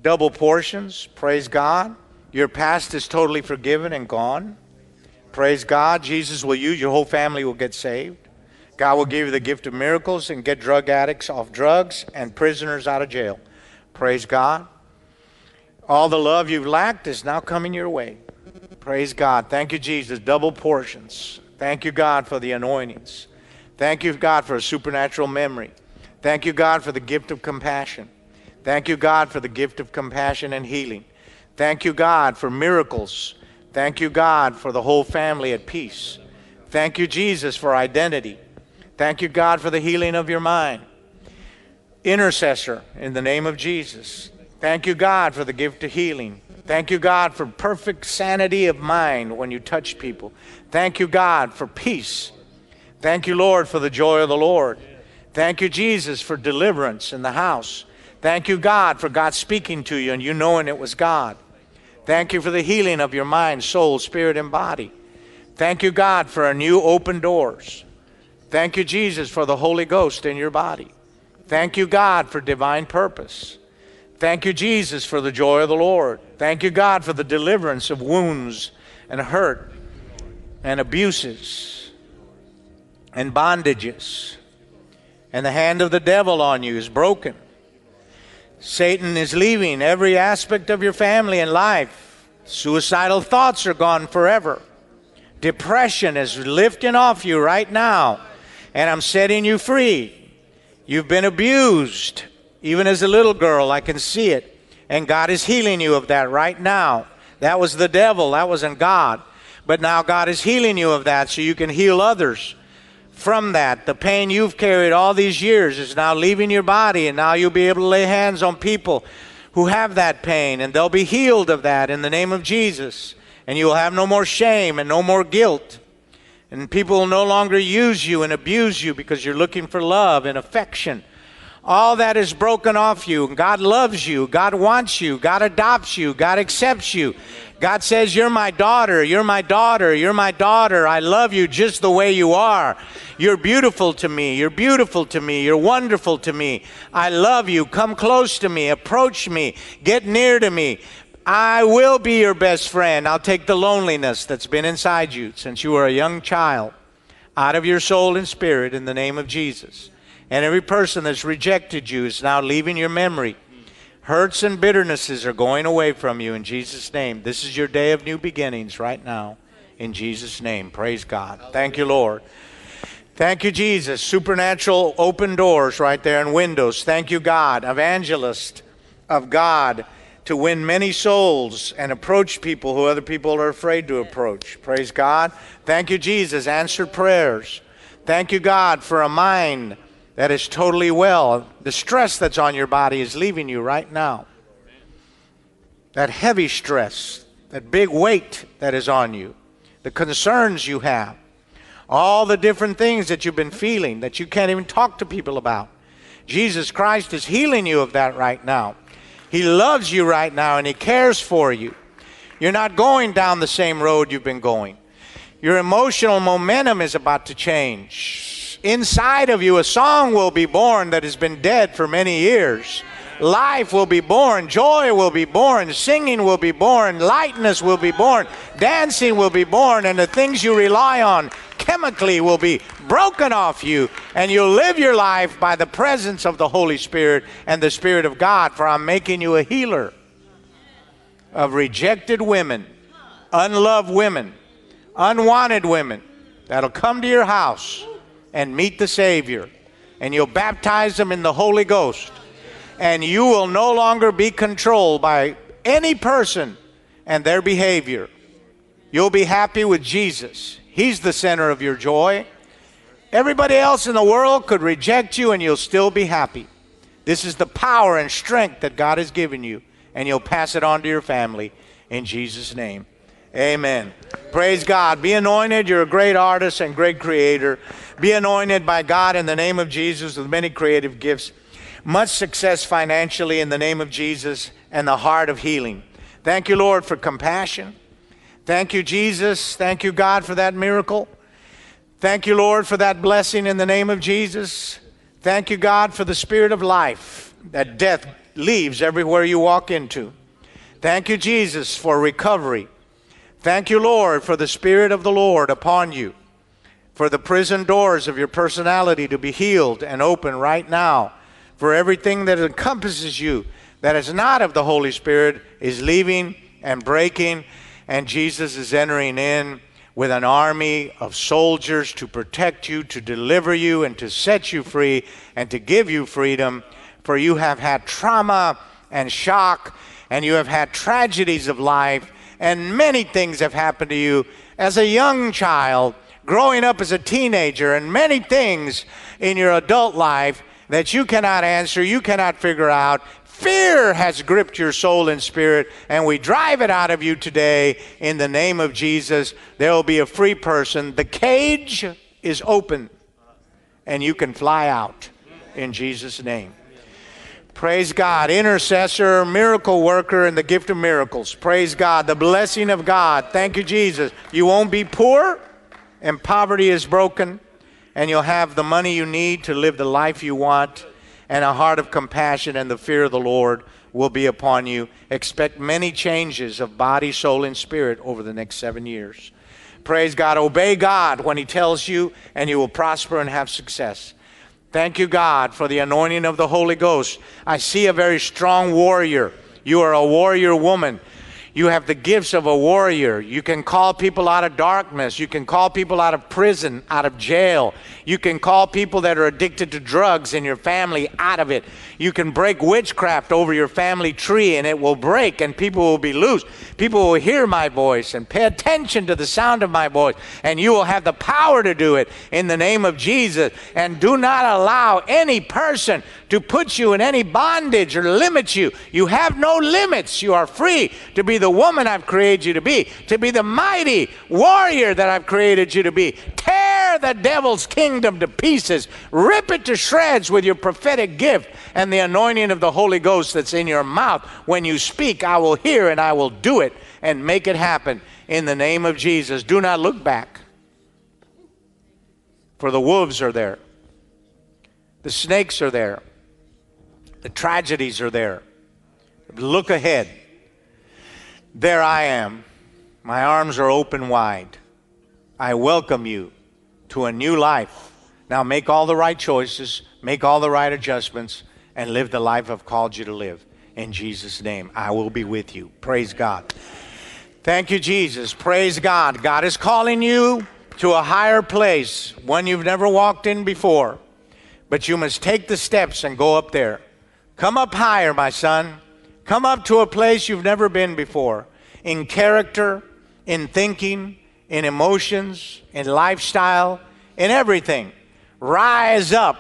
Double portions. Praise God. Your past is totally forgiven and gone. Praise God. Jesus will use your whole family will get saved. God will give you the gift of miracles and get drug addicts off drugs and prisoners out of jail. Praise God. All the love you've lacked is now coming your way. Praise God. Thank you, Jesus. Double portions. Thank you, God, for the anointings. Thank you, God, for a supernatural memory. Thank you, God, for the gift of compassion. Thank you, God, for the gift of compassion and healing. Thank you, God, for miracles. Thank you, God, for the whole family at peace. Thank you, Jesus, for identity. Thank you, God, for the healing of your mind. Intercessor, in the name of Jesus. Thank you, God, for the gift of healing. Thank you, God, for perfect sanity of mind when you touch people. Thank you, God, for peace. Thank you, Lord, for the joy of the Lord. Thank you, Jesus, for deliverance in the house. Thank you, God, for God speaking to you and you knowing it was God. Thank you for the healing of your mind, soul, spirit, and body. Thank you, God, for a new open doors. Thank you, Jesus, for the Holy Ghost in your body. Thank you, God, for divine purpose. Thank you, Jesus, for the joy of the Lord. Thank you, God, for the deliverance of wounds and hurt and abuses and bondages. And the hand of the devil on you is broken. Satan is leaving every aspect of your family and life. Suicidal thoughts are gone forever. Depression is lifting off you right now, and I'm setting you free. You've been abused. Even as a little girl, I can see it. And God is healing you of that right now. That was the devil, that wasn't God. But now God is healing you of that so you can heal others from that. The pain you've carried all these years is now leaving your body, and now you'll be able to lay hands on people who have that pain, and they'll be healed of that in the name of Jesus. And you will have no more shame and no more guilt. And people will no longer use you and abuse you because you're looking for love and affection all that is broken off you. God loves you. God wants you. God adopts you. God accepts you. God says, You're my daughter. You're my daughter. You're my daughter. I love you just the way you are. You're beautiful to me. You're beautiful to me. You're wonderful to me. I love you. Come close to me. Approach me. Get near to me. I will be your best friend. I'll take the loneliness that's been inside you since you were a young child out of your soul and spirit in the name of Jesus. And every person that's rejected you is now leaving your memory. Hurts and bitternesses are going away from you in Jesus' name. This is your day of new beginnings right now. In Jesus' name. Praise God. Thank you, Lord. Thank you, Jesus. Supernatural open doors right there and windows. Thank you, God. Evangelist of God to win many souls and approach people who other people are afraid to approach. Praise God. Thank you, Jesus. Answered prayers. Thank you, God, for a mind that is totally well. The stress that's on your body is leaving you right now. That heavy stress, that big weight that is on you, the concerns you have, all the different things that you've been feeling that you can't even talk to people about. Jesus Christ is healing you of that right now. He loves you right now and He cares for you. You're not going down the same road you've been going. Your emotional momentum is about to change inside of you, a song will be born that has been dead for many years. Life will be born, joy will be born, singing will be born, lightness will be born, dancing will be born, and the things you rely on chemically will be broken off you, and you'll live your life by the presence of the Holy Spirit and the Spirit of God, for I'm making you a healer of rejected women, unloved women, unwanted women that'll come to your house and meet the Savior. And you'll baptize them in the Holy Ghost. And you will no longer be controlled by any person and their behavior. You'll be happy with Jesus. He's the center of your joy. Everybody else in the world could reject you and you'll still be happy. This is the power and strength that God has given you, and you'll pass it on to your family in Jesus' name. Amen. Praise God. Be anointed. You're a great artist and great creator. Be anointed by God in the name of Jesus with many creative gifts. Much success financially in the name of Jesus. and the heart of healing. Thank you, Lord, for compassion. Thank you, Jesus. Thank you, God, for that miracle. Thank you, Lord, for that blessing in the name of Jesus. Thank you, God, for the spirit of life that death leaves everywhere you walk into. Thank you, Jesus, for recovery. Thank you, Lord, for the Spirit of the Lord upon you, for the prison doors of your personality to be healed and open right now, for everything that encompasses you that is not of the Holy Spirit is leaving and breaking, and Jesus is entering in with an army of soldiers to protect you, to deliver you, and to set you free, and to give you freedom. For you have had trauma and shock, and you have had tragedies of life, and many things have happened to you as a young child, growing up as a teenager, and many things in your adult life that you cannot answer, you cannot figure out, Fear has gripped your soul and spirit, and we drive it out of you today in the name of Jesus. There will be a free person. The cage is open, and you can fly out in Jesus' name. Praise God. Intercessor, miracle worker, and the gift of miracles. Praise God. The blessing of God. Thank you, Jesus. You won't be poor, and poverty is broken, and you'll have the money you need to live the life you want and a heart of compassion and the fear of the Lord will be upon you. Expect many changes of body, soul, and spirit over the next seven years. Praise God. Obey God when He tells you, and you will prosper and have success. Thank you, God, for the anointing of the Holy Ghost. I see a very strong warrior. You are a warrior woman. You have the gifts of a warrior. You can call people out of darkness. You can call people out of prison, out of jail. You can call people that are addicted to drugs in your family out of it. You can break witchcraft over your family tree and it will break and people will be loose. People will hear my voice and pay attention to the sound of my voice and you will have the power to do it in the name of Jesus. And do not allow any person to put you in any bondage or limit you. You have no limits. You are free to be the woman I've created you to be, to be the mighty warrior that I've created you to be. Tear the devil's kingdom to pieces, rip it to shreds with your prophetic gift and the anointing of the Holy Ghost that's in your mouth. When you speak, I will hear and I will do it and make it happen in the name of Jesus. Do not look back, for the wolves are there, the snakes are there, the tragedies are there. Look ahead. There I am. My arms are open wide. I welcome you to a new life. Now make all the right choices, make all the right adjustments, and live the life I've called you to live. In Jesus' name, I will be with you. Praise God. Thank you, Jesus. Praise God. God is calling you to a higher place, one you've never walked in before. But you must take the steps and go up there. Come up higher, my son. Come up to a place you've never been before in character, in thinking, in emotions, in lifestyle, in everything. Rise up.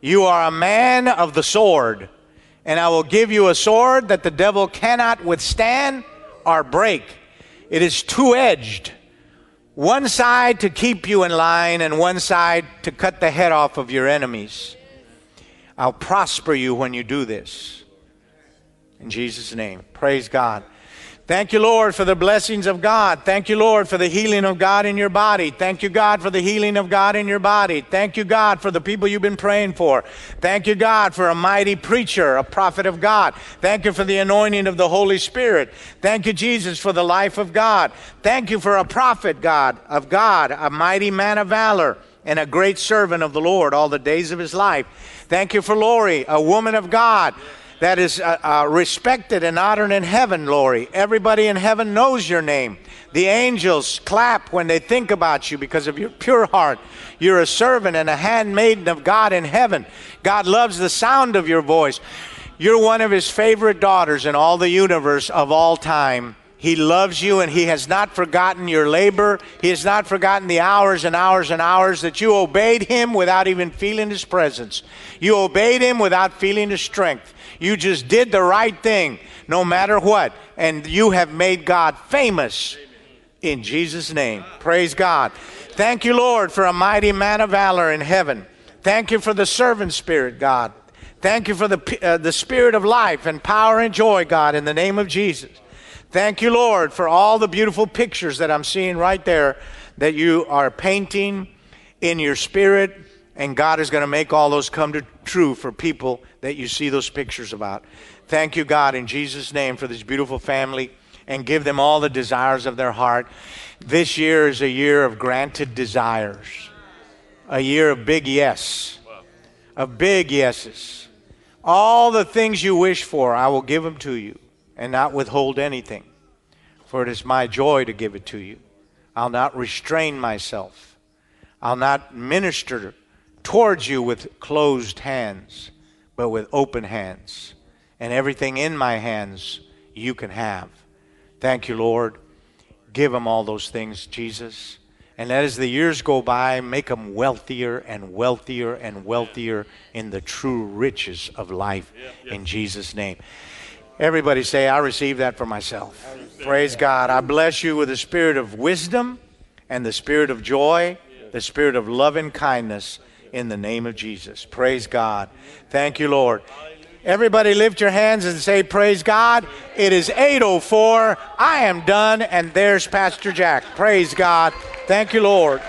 You are a man of the sword, and I will give you a sword that the devil cannot withstand or break. It is two edged. One side to keep you in line, and one side to cut the head off of your enemies. I'll prosper you when you do this. In Jesus' name. Praise God. Thank you, Lord, for the blessings of God. Thank you, Lord, for the healing of God in your body. Thank you, God, for the healing of God in your body. Thank you, God, for the people you've been praying for. Thank you, God, for a mighty preacher, a prophet of God. Thank you for the anointing of the Holy Spirit. Thank you, Jesus, for the life of God. Thank you for a prophet, God, of God, a mighty man of valor and a great servant of the Lord all the days of his life. Thank you for Lori, a woman of God that is uh, uh, respected and honored in heaven, Lori. Everybody in heaven knows your name. The angels clap when they think about you because of your pure heart. You're a servant and a handmaiden of God in heaven. God loves the sound of your voice. You're one of his favorite daughters in all the universe of all time. He loves you and He has not forgotten your labor. He has not forgotten the hours and hours and hours that you obeyed Him without even feeling His presence. You obeyed Him without feeling His strength. You just did the right thing no matter what. And you have made God famous in Jesus' name. Praise God. Thank you, Lord, for a mighty man of valor in heaven. Thank you for the servant spirit, God. Thank you for the, uh, the spirit of life and power and joy, God, in the name of Jesus. Thank you, Lord, for all the beautiful pictures that I'm seeing right there that you are painting in your spirit, and God is going to make all those come to true for people that you see those pictures about. Thank you, God, in Jesus' name for this beautiful family and give them all the desires of their heart. This year is a year of granted desires, a year of big yes, of big yeses. All the things you wish for, I will give them to you and not withhold anything. For it is my joy to give it to you. I'll not restrain myself. I'll not minister towards you with closed hands, but with open hands. And everything in my hands you can have. Thank you, Lord. Give them all those things, Jesus. And as the years go by, make them wealthier and wealthier and wealthier in the true riches of life in Jesus' name. Everybody say, I receive that for myself. Praise God. I bless you with the spirit of wisdom and the spirit of joy, the spirit of love and kindness in the name of Jesus. Praise God. Thank you, Lord. Everybody lift your hands and say, Praise God. It is 8.04. I am done, and there's Pastor Jack. Praise God. Thank you, Lord.